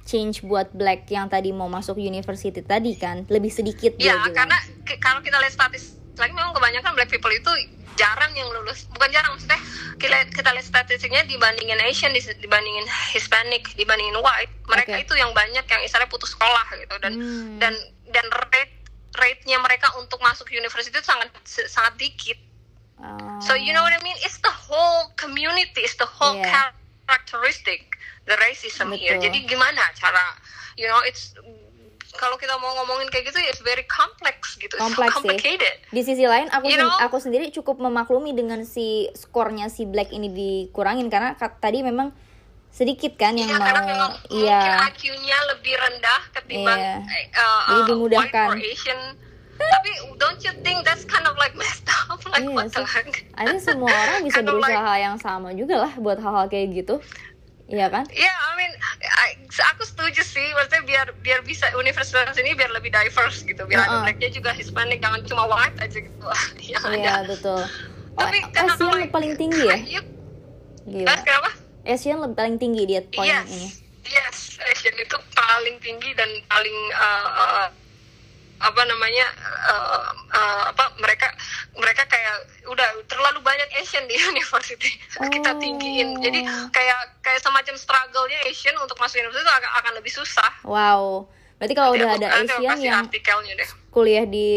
[SPEAKER 1] change buat black yang tadi mau masuk university tadi kan lebih sedikit
[SPEAKER 2] Ya, karena kalau kita lihat statistik lagi memang kebanyakan black people itu jarang yang lulus. Bukan jarang maksudnya kita, kita lihat statistiknya dibandingin Asian, dibandingin Hispanic, dibandingin white, mereka
[SPEAKER 1] Oke.
[SPEAKER 2] itu yang banyak yang istilahnya putus sekolah gitu dan
[SPEAKER 1] Hmm.
[SPEAKER 2] dan dan rate rate-nya mereka untuk masuk universitas itu sangat sangat dikit.
[SPEAKER 1] Uh,
[SPEAKER 2] So you know what I mean? It's the whole community, it's the whole
[SPEAKER 1] Yeah.
[SPEAKER 2] characteristic, the racism here.
[SPEAKER 1] Betul.
[SPEAKER 2] Jadi gimana cara, you know, it's kalau kita mau ngomongin kayak gitu, it's very complex gitu, It's so
[SPEAKER 1] Kompleks sih.
[SPEAKER 2] complicated.
[SPEAKER 1] di sisi lain aku
[SPEAKER 2] You know?
[SPEAKER 1] aku sendiri cukup memaklumi dengan si skornya si black ini dikurangin karena ka- tadi memang sedikit kan yang
[SPEAKER 2] Iya,
[SPEAKER 1] mau
[SPEAKER 2] memang
[SPEAKER 1] iya
[SPEAKER 2] IQ-nya lebih rendah ketimbang
[SPEAKER 1] Iya.
[SPEAKER 2] eh, uh,
[SPEAKER 1] Jadi
[SPEAKER 2] uh,
[SPEAKER 1] dimudahkan.
[SPEAKER 2] Asian. Tapi don't you think that's kind of like messed up? Like
[SPEAKER 1] Iya
[SPEAKER 2] what the heck?
[SPEAKER 1] I think semua orang bisa
[SPEAKER 2] Kind of like-
[SPEAKER 1] berusaha yang sama juga lah buat hal-hal kayak gitu iya kan
[SPEAKER 2] Ya, I mean, I- aku setuju sih. Maksudnya biar biar bisa universitas ini biar lebih diverse gitu. Biar ada blacknya juga Hispanic, jangan cuma white aja gitu.
[SPEAKER 1] iya
[SPEAKER 2] ada.
[SPEAKER 1] betul
[SPEAKER 2] Tapi
[SPEAKER 1] oh,
[SPEAKER 2] kenapa
[SPEAKER 1] Asian
[SPEAKER 2] like-
[SPEAKER 1] paling tinggi ya
[SPEAKER 2] You-
[SPEAKER 1] gila
[SPEAKER 2] Ah, kenapa?
[SPEAKER 1] Asian lebih paling tinggi dia poin
[SPEAKER 2] yes,
[SPEAKER 1] ini
[SPEAKER 2] yes, Asian itu paling tinggi dan paling uh, uh, apa namanya uh, uh, apa mereka mereka kayak udah terlalu banyak Asian di university. Kita
[SPEAKER 1] Oh.
[SPEAKER 2] tinggiin. Jadi kayak kayak semacam struggle-nya Asian untuk masuk universitas itu akan, akan lebih susah.
[SPEAKER 1] Wow. Berarti kalau udah
[SPEAKER 2] Nanti
[SPEAKER 1] ada
[SPEAKER 2] aku-
[SPEAKER 1] Asian yang
[SPEAKER 2] artikelnya deh.
[SPEAKER 1] kuliah di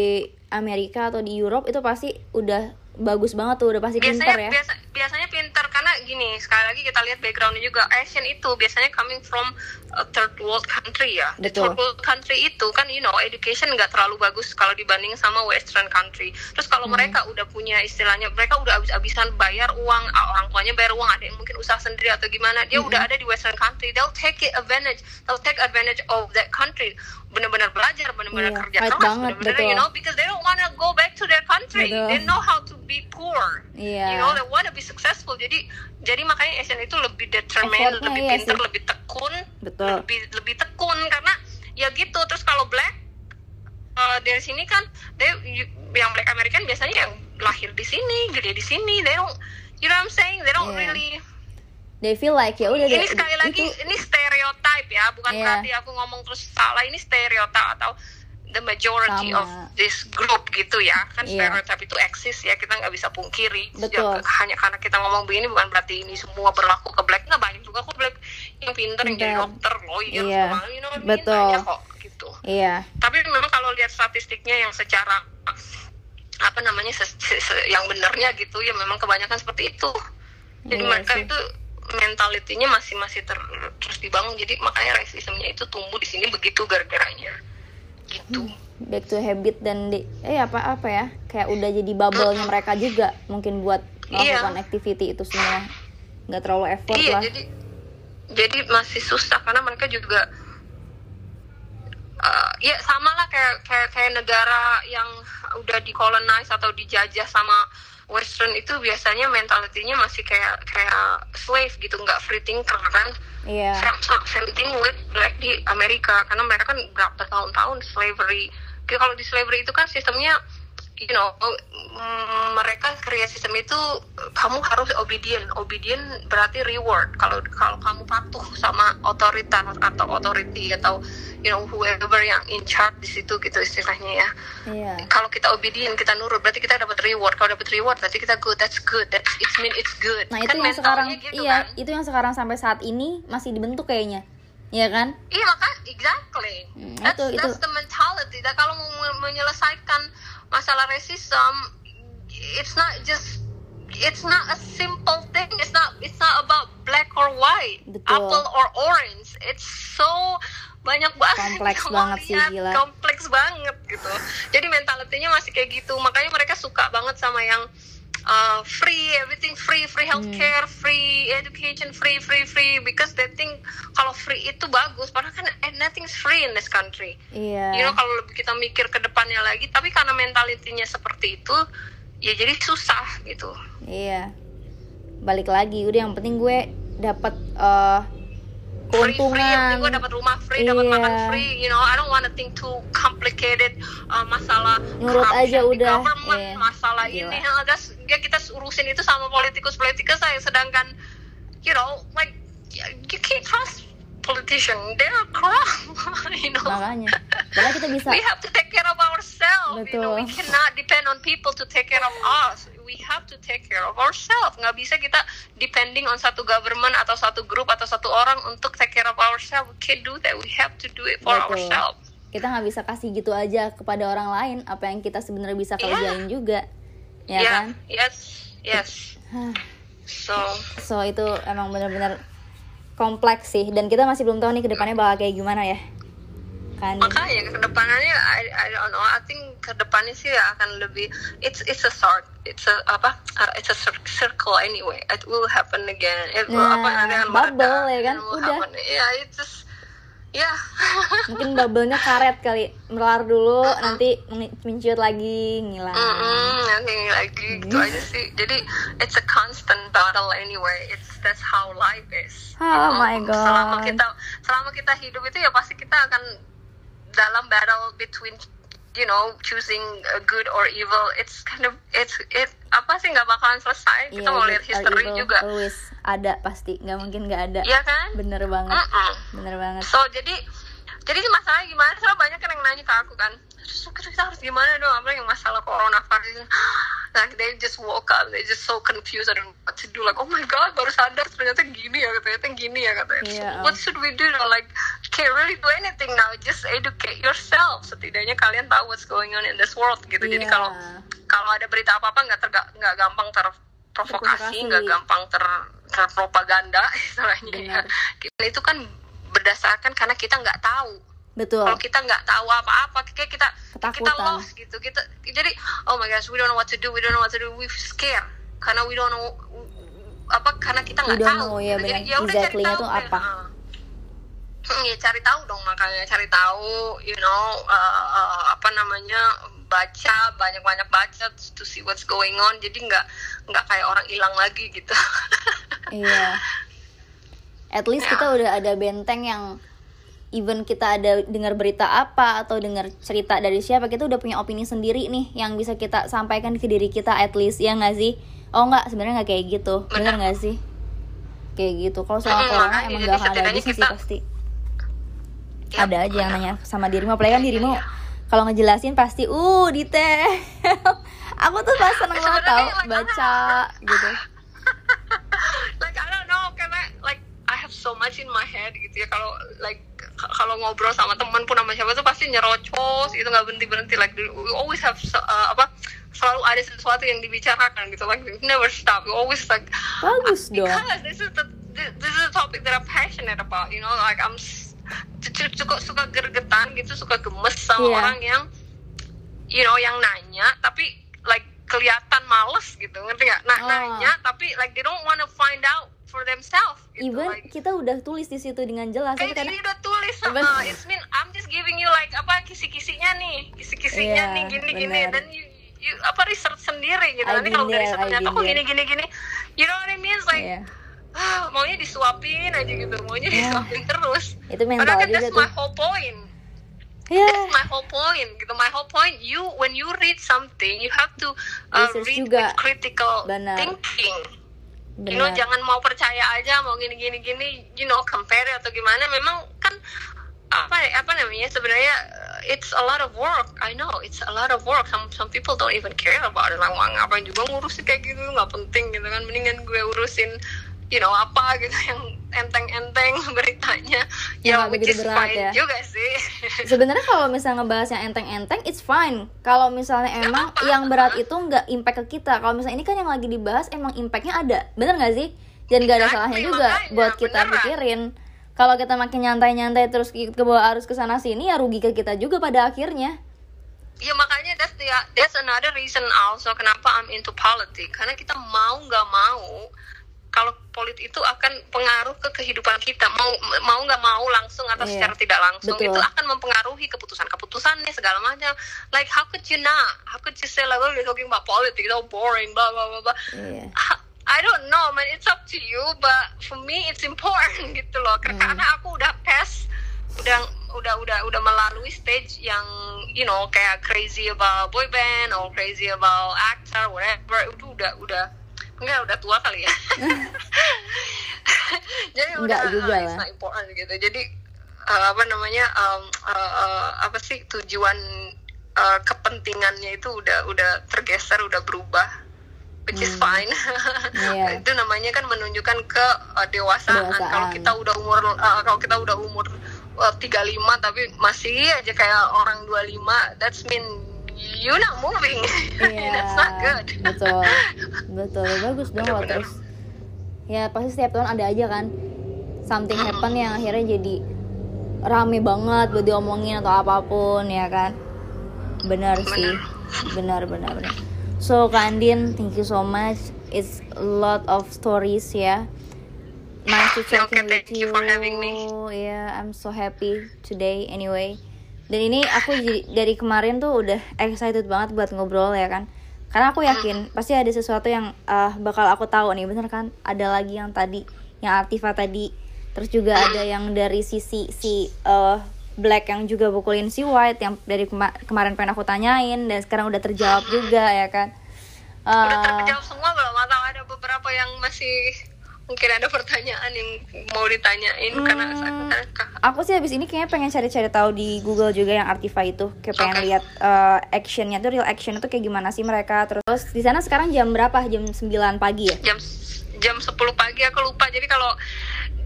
[SPEAKER 1] Amerika atau di Europe itu pasti udah bagus banget tuh udah pasti pinter
[SPEAKER 2] biasanya
[SPEAKER 1] ya.
[SPEAKER 2] biasa, biasanya pinter karena gini sekali lagi kita lihat backgroundnya juga Asian itu biasanya coming from a third world country ya
[SPEAKER 1] Betul.
[SPEAKER 2] third world country itu kan you know education nggak terlalu bagus kalau dibanding sama western country terus kalau
[SPEAKER 1] Hmm.
[SPEAKER 2] mereka udah punya istilahnya mereka udah habis-habisan bayar uang orang tuanya bayar uang ada yang mungkin usaha sendiri atau gimana dia
[SPEAKER 1] Hmm.
[SPEAKER 2] udah ada di western country they'll take it advantage they'll take advantage of that country benar-benar belajar benar-benar
[SPEAKER 1] Iya,
[SPEAKER 2] kerja keras benar-benar you know because they don't wanna go back to their country
[SPEAKER 1] Betul.
[SPEAKER 2] they know how to be poor
[SPEAKER 1] Iya.
[SPEAKER 2] you know they wanna be successful jadi jadi makanya Asian itu lebih determined lebih
[SPEAKER 1] iya
[SPEAKER 2] pinter
[SPEAKER 1] sih.
[SPEAKER 2] lebih tekun
[SPEAKER 1] Betul.
[SPEAKER 2] lebih lebih tekun karena ya gitu terus kalau black uh, dari sini kan they you- yang black American biasanya yang lahir di sini gede di sini they don't you know what I'm saying they don't
[SPEAKER 1] Iya.
[SPEAKER 2] really
[SPEAKER 1] they feel like ya udah
[SPEAKER 2] ini
[SPEAKER 1] deh,
[SPEAKER 2] sekali lagi
[SPEAKER 1] itu
[SPEAKER 2] ini stereotype ya bukan
[SPEAKER 1] Iya.
[SPEAKER 2] berarti aku ngomong terus salah ini stereotype atau the majority
[SPEAKER 1] Sama.
[SPEAKER 2] of this group gitu ya kan
[SPEAKER 1] Iya.
[SPEAKER 2] stereotype itu eksis ya kita nggak bisa pungkiri
[SPEAKER 1] Betul.
[SPEAKER 2] Ya, hanya karena kita ngomong begini bukan berarti ini semua berlaku ke black nggak banyak juga kok black yang pinter, yang jadi dokter lawyer
[SPEAKER 1] Iya.
[SPEAKER 2] semua, you know?
[SPEAKER 1] Betul.
[SPEAKER 2] Banyak kok gitu
[SPEAKER 1] Iya.
[SPEAKER 2] Tapi memang kalau lihat statistiknya yang secara apa namanya se- se- se- yang benernya gitu ya memang kebanyakan seperti itu. Jadi
[SPEAKER 1] Iya
[SPEAKER 2] mereka
[SPEAKER 1] sih.
[SPEAKER 2] itu mentalitinya masih masih ter- terus dibangun. Jadi makanya rasismenya itu tumbuh di sini begitu gara-garanya. Gitu.
[SPEAKER 1] Back to habit dan di, eh apa apa ya kayak udah jadi bubble-nya mereka juga mungkin buat melakukan
[SPEAKER 2] Iya.
[SPEAKER 1] activity itu semua nggak terlalu effort
[SPEAKER 2] Iya,
[SPEAKER 1] lah.
[SPEAKER 2] jadi jadi masih susah karena mereka juga eh, ya sama lah kayak kayak kayak negara yang udah dikolonize atau dijajah sama Western itu biasanya mentalitinya masih kayak kayak slave gitu nggak free thinker kan
[SPEAKER 1] Iya.
[SPEAKER 2] Same thing with black di Amerika. Karena mereka kan berapa tahun-tahun slavery. Jadi kalau di slavery itu kan sistemnya you know mereka create sistem itu kamu harus obedient. Obedient berarti reward. Kalau kalau kamu patuh sama otoritas atau authority atau you know whoever yang in charge di situ gitu istilahnya ya
[SPEAKER 1] Iya.
[SPEAKER 2] kalau kita obedient kita nurut berarti kita dapat reward kalau dapat reward berarti kita good that's good that it mean it's good
[SPEAKER 1] Nah itu
[SPEAKER 2] kan
[SPEAKER 1] yang sekarang
[SPEAKER 2] gitu
[SPEAKER 1] iya
[SPEAKER 2] kan
[SPEAKER 1] itu yang sekarang sampai saat ini masih dibentuk kayaknya, Iya kan?
[SPEAKER 2] Iya makanya exactly.
[SPEAKER 1] Hmm,
[SPEAKER 2] that's,
[SPEAKER 1] itu-
[SPEAKER 2] that's
[SPEAKER 1] itu.
[SPEAKER 2] the mentality. Dan kalau mau men- menyelesaikan masalah racism, it's not just it's not a simple thing. It's not it's not about black or white,
[SPEAKER 1] Betul.
[SPEAKER 2] apple or orange. It's so banyak banget.
[SPEAKER 1] Kompleks banget sih, gila.
[SPEAKER 2] Kompleks banget gitu. Jadi mentalitinya masih kayak gitu. Makanya mereka suka banget sama yang uh, free, everything free, free
[SPEAKER 1] Hmm.
[SPEAKER 2] healthcare, free education, free, free, free, because they think kalau free itu bagus, padahal kan eh, nothing's free in this country.
[SPEAKER 1] Iya.
[SPEAKER 2] You know, kalau lebih kita mikir ke depannya lagi, tapi karena mentalitinya seperti itu, ya jadi susah gitu.
[SPEAKER 1] Iya. Balik lagi, udah yang penting gue dapat eh,
[SPEAKER 2] Free, free, yang
[SPEAKER 1] keuntungan.
[SPEAKER 2] gue dapat rumah free, dapat
[SPEAKER 1] Iya.
[SPEAKER 2] makan free, you know, I don't wanna think too complicated uh, masalah
[SPEAKER 1] Nurut aja udah,
[SPEAKER 2] government,
[SPEAKER 1] iya.
[SPEAKER 2] masalah
[SPEAKER 1] Gila.
[SPEAKER 2] ini, that's- ya kita urusin itu sama politikus-politikus saya, sedangkan, you know, like you can't trust politician, they're corrupt, you know.
[SPEAKER 1] Makanya. Padahal kita bisa
[SPEAKER 2] we have to take care of ourselves. You know, we
[SPEAKER 1] Betul.
[SPEAKER 2] cannot depend on people to take care of us. We have to take care of ourselves. Nggak bisa kita depending on satu government atau satu grup atau satu orang untuk take care of ourselves. We can't do that. We have to do it for
[SPEAKER 1] Betul.
[SPEAKER 2] ourselves.
[SPEAKER 1] kita nggak bisa kasih gitu aja kepada orang lain apa yang kita sebenarnya bisa kerjain juga. Ya
[SPEAKER 2] yeah.
[SPEAKER 1] kan?
[SPEAKER 2] Yes. Yes. So.
[SPEAKER 1] So itu emang bener-bener kompleks sih dan kita masih belum tahu nih ke depannya bakal kayak gimana ya. Kan?
[SPEAKER 2] makanya ke depannya I, I don't know I think ke depannya sih akan lebih it's it's a sort it's a apa uh, it's a cir- circle anyway it will happen again it will
[SPEAKER 1] Nah,
[SPEAKER 2] apa nanti akan
[SPEAKER 1] bubble ya kan?
[SPEAKER 2] it will
[SPEAKER 1] Udah.
[SPEAKER 2] happen. yeah it's just yeah
[SPEAKER 1] Mungkin bubble-nya karet kali. Melar dulu nanti men- menciut lagi, ngilang.
[SPEAKER 2] Mm-mm, nanti lagi gitu
[SPEAKER 1] Hmm.
[SPEAKER 2] aja sih jadi it's a constant battle anyway it's that's how life is
[SPEAKER 1] Oh my God.
[SPEAKER 2] selama kita selama kita hidup itu ya pasti kita akan dalam battle between you know choosing a good or evil it's kind of it's it apa sih nggak bakalan selesai. Kita mau lihat
[SPEAKER 1] good or
[SPEAKER 2] history juga.
[SPEAKER 1] Always ada pasti, nggak mungkin nggak ada.
[SPEAKER 2] Iya kan?
[SPEAKER 1] Bener banget,
[SPEAKER 2] Mm-mm.
[SPEAKER 1] bener banget.
[SPEAKER 2] so jadi jadi masalahnya gimana? Soalnya banyak kan yang nanya ke aku kan terus kita harus gimana dong? Apa yang masalah coronavirus? Like they just woke up. They just so confused. I don't know what to do. Like oh my god baru sadar ternyata gini ya ternyata gini ya katanya.
[SPEAKER 1] Iya.
[SPEAKER 2] so, what should we do now? like can't really do anything now. Just educate yourself. Setidaknya kalian tahu what's going on in this world gitu. Jadi
[SPEAKER 1] Iya.
[SPEAKER 2] kalau kalau ada berita apa apa nggak nggak gampang terprovokasi. nggak gampang ter terpropaganda istilahnya. Ya. Itu kan berdasarkan karena kita nggak tahu
[SPEAKER 1] Betul.
[SPEAKER 2] kalau kita nggak tahu apa-apa kayak kita kita
[SPEAKER 1] Ketakutan.
[SPEAKER 2] lost gitu kita jadi oh my gosh we don't know what to do we don't know what to do we scared karena we don't know apa karena kita nggak tahu
[SPEAKER 1] know, ya,
[SPEAKER 2] gitu. jadi ya udah cari
[SPEAKER 1] Exactly-nya
[SPEAKER 2] tahu
[SPEAKER 1] tuh apa.
[SPEAKER 2] Ah. Hmm, ya cari tahu dong makanya cari tahu you know uh, uh, apa namanya baca banyak-banyak baca to see what's going on jadi nggak nggak kayak orang hilang lagi gitu
[SPEAKER 1] Iya. At least
[SPEAKER 2] Ya.
[SPEAKER 1] kita udah ada benteng yang even kita ada dengar berita apa atau dengar cerita dari siapa kita udah punya opini sendiri nih yang bisa kita sampaikan ke diri kita at least ya nggak sih? Oh nggak sebenarnya nggak kayak gitu, bener nggak sih? Kayak gitu. Kalau soal corona emang
[SPEAKER 2] jadi
[SPEAKER 1] gak ada habisnya sih pasti.
[SPEAKER 2] Ya,
[SPEAKER 1] ada aja yang
[SPEAKER 2] benar.
[SPEAKER 1] nanya sama dirimu apalagi kan
[SPEAKER 2] Iya,
[SPEAKER 1] dirimu
[SPEAKER 2] iya.
[SPEAKER 1] kalau ngejelasin pasti uh detail. Aku tuh pas seneng banget tau baca gitu.
[SPEAKER 2] like I don't know karena like I have so much in my head gitu ya kalau like kalau ngobrol sama temen pun sama siapa tuh pasti nyerocos itu nggak berhenti berhenti like we always have uh, apa selalu ada sesuatu yang dibicarakan gitu like we never stop we always like
[SPEAKER 1] Bagus dong.
[SPEAKER 2] because this is the this is a topic that I'm passionate about you know like I'm suka suka gergetan gitu suka gemes sama
[SPEAKER 1] Iya.
[SPEAKER 2] orang yang you know yang nanya tapi like kelihatan males gitu ngerti nggak nah
[SPEAKER 1] Oh.
[SPEAKER 2] nanya tapi like they don't wanna find out for themselves gitu
[SPEAKER 1] Even
[SPEAKER 2] like,
[SPEAKER 1] kita udah tulis di situ dengan jelas
[SPEAKER 2] Kayak ini udah tulis sama It's mean I'm just giving you like apa kisi-kisinya nih Kisi-kisinya
[SPEAKER 1] Iya,
[SPEAKER 2] nih gini-gini. Dan you, you apa research sendiri gitu Nanti kalau dari riset ternyata kok
[SPEAKER 1] there.
[SPEAKER 2] gini-gini-gini You know what I mean? It's like
[SPEAKER 1] Iya.
[SPEAKER 2] ah, Maunya disuapin aja gitu Maunya
[SPEAKER 1] Iya.
[SPEAKER 2] disuapin terus
[SPEAKER 1] itu mental
[SPEAKER 2] Padahal kan
[SPEAKER 1] juga
[SPEAKER 2] that's
[SPEAKER 1] tuh
[SPEAKER 2] my whole point
[SPEAKER 1] ya
[SPEAKER 2] That's my whole point gitu. My whole point, you when you read something, you have to uh,
[SPEAKER 1] Research
[SPEAKER 2] read
[SPEAKER 1] juga.
[SPEAKER 2] with critical
[SPEAKER 1] Benar.
[SPEAKER 2] thinking. You
[SPEAKER 1] benar
[SPEAKER 2] jangan mau percaya aja, mau gini gini gini, you know, compare atau gimana. Memang kan apa apa namanya sebenarnya uh, it's a lot of work. I know it's a lot of work. Some some people don't even care about it. Like, wah, ngapain juga ngurusin kayak gitu, nggak penting gitu kan. Mendingan gue urusin you know apa gitu yang enteng-enteng beritanya.
[SPEAKER 1] Ya,
[SPEAKER 2] ya, which
[SPEAKER 1] begitu
[SPEAKER 2] is
[SPEAKER 1] berat
[SPEAKER 2] fine
[SPEAKER 1] ya.
[SPEAKER 2] juga sih.
[SPEAKER 1] Sebenarnya kalau misalnya ngebahas yang enteng-enteng it's fine. Kalau misalnya emang
[SPEAKER 2] apa-apa.
[SPEAKER 1] yang berat itu nggak impact ke kita. Kalau misalnya ini kan yang lagi dibahas emang impactnya ada. Bener nggak sih? Dan gak ada
[SPEAKER 2] Exactly,
[SPEAKER 1] salahnya juga
[SPEAKER 2] makanya,
[SPEAKER 1] buat kita
[SPEAKER 2] beneran.
[SPEAKER 1] pikirin kalau kita makin nyantai-nyantai terus ke bawah arus ke sana sini ya rugi ke kita juga pada akhirnya.
[SPEAKER 2] Ya makanya that's the that's another reason also kenapa I'm into politics. Karena kita mau nggak mau kalau politik itu akan pengaruh ke kehidupan kita. Mau mau nggak mau langsung atau
[SPEAKER 1] Iya,
[SPEAKER 2] secara tidak langsung
[SPEAKER 1] betul.
[SPEAKER 2] itu akan mempengaruhi keputusan-keputusan nih segala macam. Like how could you not? How could you say like oh you're talking about politics so boring blah blah blah blah. Ha- I don't know man. It's up to you but for me it's important gitu loh.
[SPEAKER 1] Hmm.
[SPEAKER 2] karena aku udah pass udah udah udah udah melalui stage yang you know kayak crazy about boy band or crazy about actor whatever. Itu udah udah enggak udah tua kali ya jadi
[SPEAKER 1] Enggak
[SPEAKER 2] udah
[SPEAKER 1] juga
[SPEAKER 2] uh,
[SPEAKER 1] lah.
[SPEAKER 2] important gitu jadi uh, apa namanya um, uh, uh, apa sih tujuan uh, kepentingannya itu udah udah tergeser udah berubah which is
[SPEAKER 1] Hmm.
[SPEAKER 2] fine
[SPEAKER 1] Iya.
[SPEAKER 2] itu namanya kan menunjukkan ke uh, dewasaan.
[SPEAKER 1] Kedewasaan.
[SPEAKER 2] Kalau kita udah umur uh, kalau kita udah umur uh, 35 tapi masih aja kayak orang 25, that's mean you not moving.
[SPEAKER 1] Iya,
[SPEAKER 2] that's not good.
[SPEAKER 1] betul, betul, bagus dong kalau
[SPEAKER 2] Bener-bener.
[SPEAKER 1] terus. Ya pasti setiap tahun ada aja kan something happen yang akhirnya jadi rame banget buat diomongin atau apa pun ya kan. Benar sih, benar benar benar. So Kak Andin, thank you so much. It's a lot of stories ya. Nice to talking
[SPEAKER 2] Okay,
[SPEAKER 1] with
[SPEAKER 2] you for having me.
[SPEAKER 1] Yeah, I'm so happy today anyway. Dan ini aku jadi- dari kemarin tuh udah excited banget buat ngobrol ya kan. Karena aku yakin pasti ada sesuatu yang uh, bakal aku tahu nih, bener kan? Ada lagi yang tadi, yang Artiva tadi. Terus juga ada yang dari sisi si uh, Black yang juga bukulin si White yang dari kema- kemarin pengen aku tanyain dan sekarang udah terjawab juga ya kan.
[SPEAKER 2] Udah
[SPEAKER 1] Uh,
[SPEAKER 2] terjawab semua belum atau ada beberapa yang masih mungkin ada pertanyaan yang mau ditanyain karena
[SPEAKER 1] Hmm.
[SPEAKER 2] saya-
[SPEAKER 1] aku sih habis ini kayaknya pengen cari-cari tahu di Google juga yang Artiva itu. Kayak pengen
[SPEAKER 2] Oke.
[SPEAKER 1] lihat uh, actionnya tuh real action itu kayak gimana sih mereka. Terus di sana sekarang jam berapa? Jam 9 pagi ya?
[SPEAKER 2] Jam jam 10 pagi aku lupa. Jadi kalau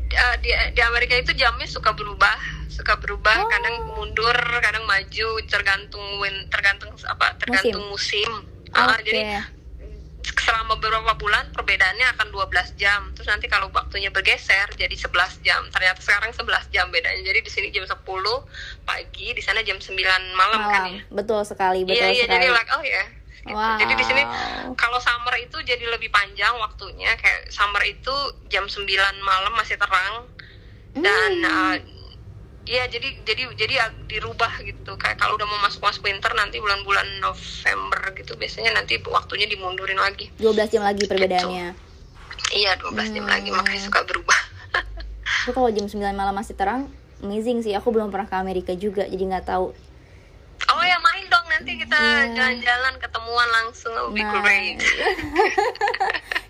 [SPEAKER 2] uh, di di Amerika itu jamnya suka berubah suka berubah.
[SPEAKER 1] Oh.
[SPEAKER 2] kadang mundur kadang maju tergantung win tergantung apa tergantung musim, Ah,
[SPEAKER 1] Oke.
[SPEAKER 2] jadi selama beberapa bulan perbedaannya akan 12 jam. Terus nanti kalau waktunya bergeser jadi 11 jam. Ternyata sekarang 11 jam bedanya. Jadi di sini jam 10 pagi di sana jam 9 malam, kan
[SPEAKER 1] malam
[SPEAKER 2] ya.
[SPEAKER 1] betul sekali betul
[SPEAKER 2] iya iya
[SPEAKER 1] sekali.
[SPEAKER 2] jadi like oh ya gitu.
[SPEAKER 1] Wow.
[SPEAKER 2] jadi di sini kalau summer itu jadi lebih panjang waktunya. Kayak summer itu jam 9 malam masih terang. Dan
[SPEAKER 1] Hmm.
[SPEAKER 2] uh, Iya jadi jadi jadi ag- dirubah gitu. Kayak kalau udah mau masuk masuk winter nanti bulan-bulan November gitu biasanya nanti waktunya dimundurin lagi.
[SPEAKER 1] 12 jam lagi perbedaannya.
[SPEAKER 2] Iya 12 jam lagi
[SPEAKER 1] Hmm.
[SPEAKER 2] makanya suka berubah.
[SPEAKER 1] Itu kalau jam 9 malam masih terang amazing sih. Aku belum pernah ke Amerika juga jadi nggak tahu.
[SPEAKER 2] Oh ya main dong nanti kita
[SPEAKER 1] Iya.
[SPEAKER 2] jalan-jalan ketemuan langsung be
[SPEAKER 1] Nah.
[SPEAKER 2] great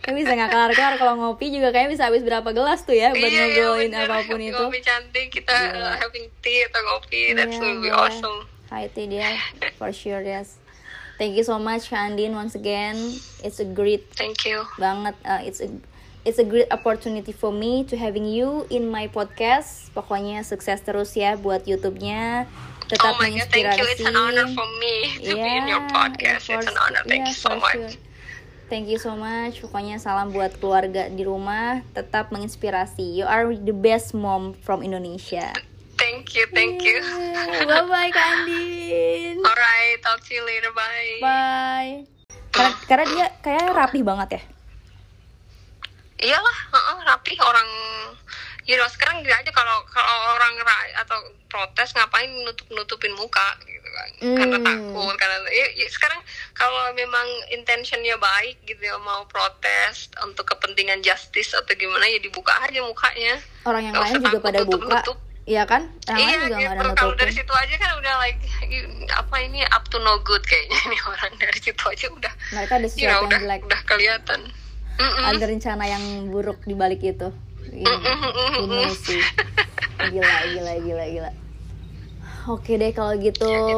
[SPEAKER 1] Kayak bisa nggak kelar-kelar kalau ngopi juga kayak bisa habis berapa gelas tuh ya buat
[SPEAKER 2] iya, iya,
[SPEAKER 1] ngobrolin
[SPEAKER 2] bener.
[SPEAKER 1] apa pun itu
[SPEAKER 2] Kopi cantik kita
[SPEAKER 1] Iya.
[SPEAKER 2] uh, having tea atau kopi. That's
[SPEAKER 1] Iya,
[SPEAKER 2] will be
[SPEAKER 1] boleh.
[SPEAKER 2] awesome.
[SPEAKER 1] Hi Teh dia, for sure yes. Thank you so much Andin once again. It's a great
[SPEAKER 2] Thank you.
[SPEAKER 1] banget. uh, it's a it's a great opportunity for me to having you in my podcast. Pokoknya sukses terus ya buat YouTube-nya. Tetap
[SPEAKER 2] oh my God, thank you. It's an honor for me to be in your podcast.
[SPEAKER 1] yeah,
[SPEAKER 2] It's an honor. Thank
[SPEAKER 1] yeah,
[SPEAKER 2] you so much.
[SPEAKER 1] sure. Thank you so much. Pokoknya salam buat keluarga di rumah. Tetap menginspirasi. You are the best mom from Indonesia.
[SPEAKER 2] Thank you, thank you.
[SPEAKER 1] Bye bye Kak Andin.
[SPEAKER 2] Alright, talk to you later. Bye.
[SPEAKER 1] Bye. Karena, karena dia kayak rapih banget ya.
[SPEAKER 2] Iyalah, heeh, rapi orang you know sekarang gini aja kalau kalau orang ra- atau protes ngapain nutup nutupin muka gitu kan karena
[SPEAKER 1] Hmm.
[SPEAKER 2] takut karena ya, ya, sekarang kalau memang intentionnya baik gitu ya mau protes untuk kepentingan justice atau gimana ya dibuka aja mukanya
[SPEAKER 1] Orang yang
[SPEAKER 2] Nggak
[SPEAKER 1] lain juga pada buka.
[SPEAKER 2] nutup-nutup.
[SPEAKER 1] Iya kan? Yang
[SPEAKER 2] iya
[SPEAKER 1] juga ada
[SPEAKER 2] gitu kalau dari situ aja kan udah like apa ini up to no good kayaknya ini orang dari situ aja udah
[SPEAKER 1] Mereka ada
[SPEAKER 2] know,
[SPEAKER 1] sesuatu yang
[SPEAKER 2] udah
[SPEAKER 1] jelek.
[SPEAKER 2] udah kelihatan Mm-mm.
[SPEAKER 1] Ada rencana yang buruk di balik itu. Ini, sih. Gila, gila, gila, gila. Oke deh kalau gitu.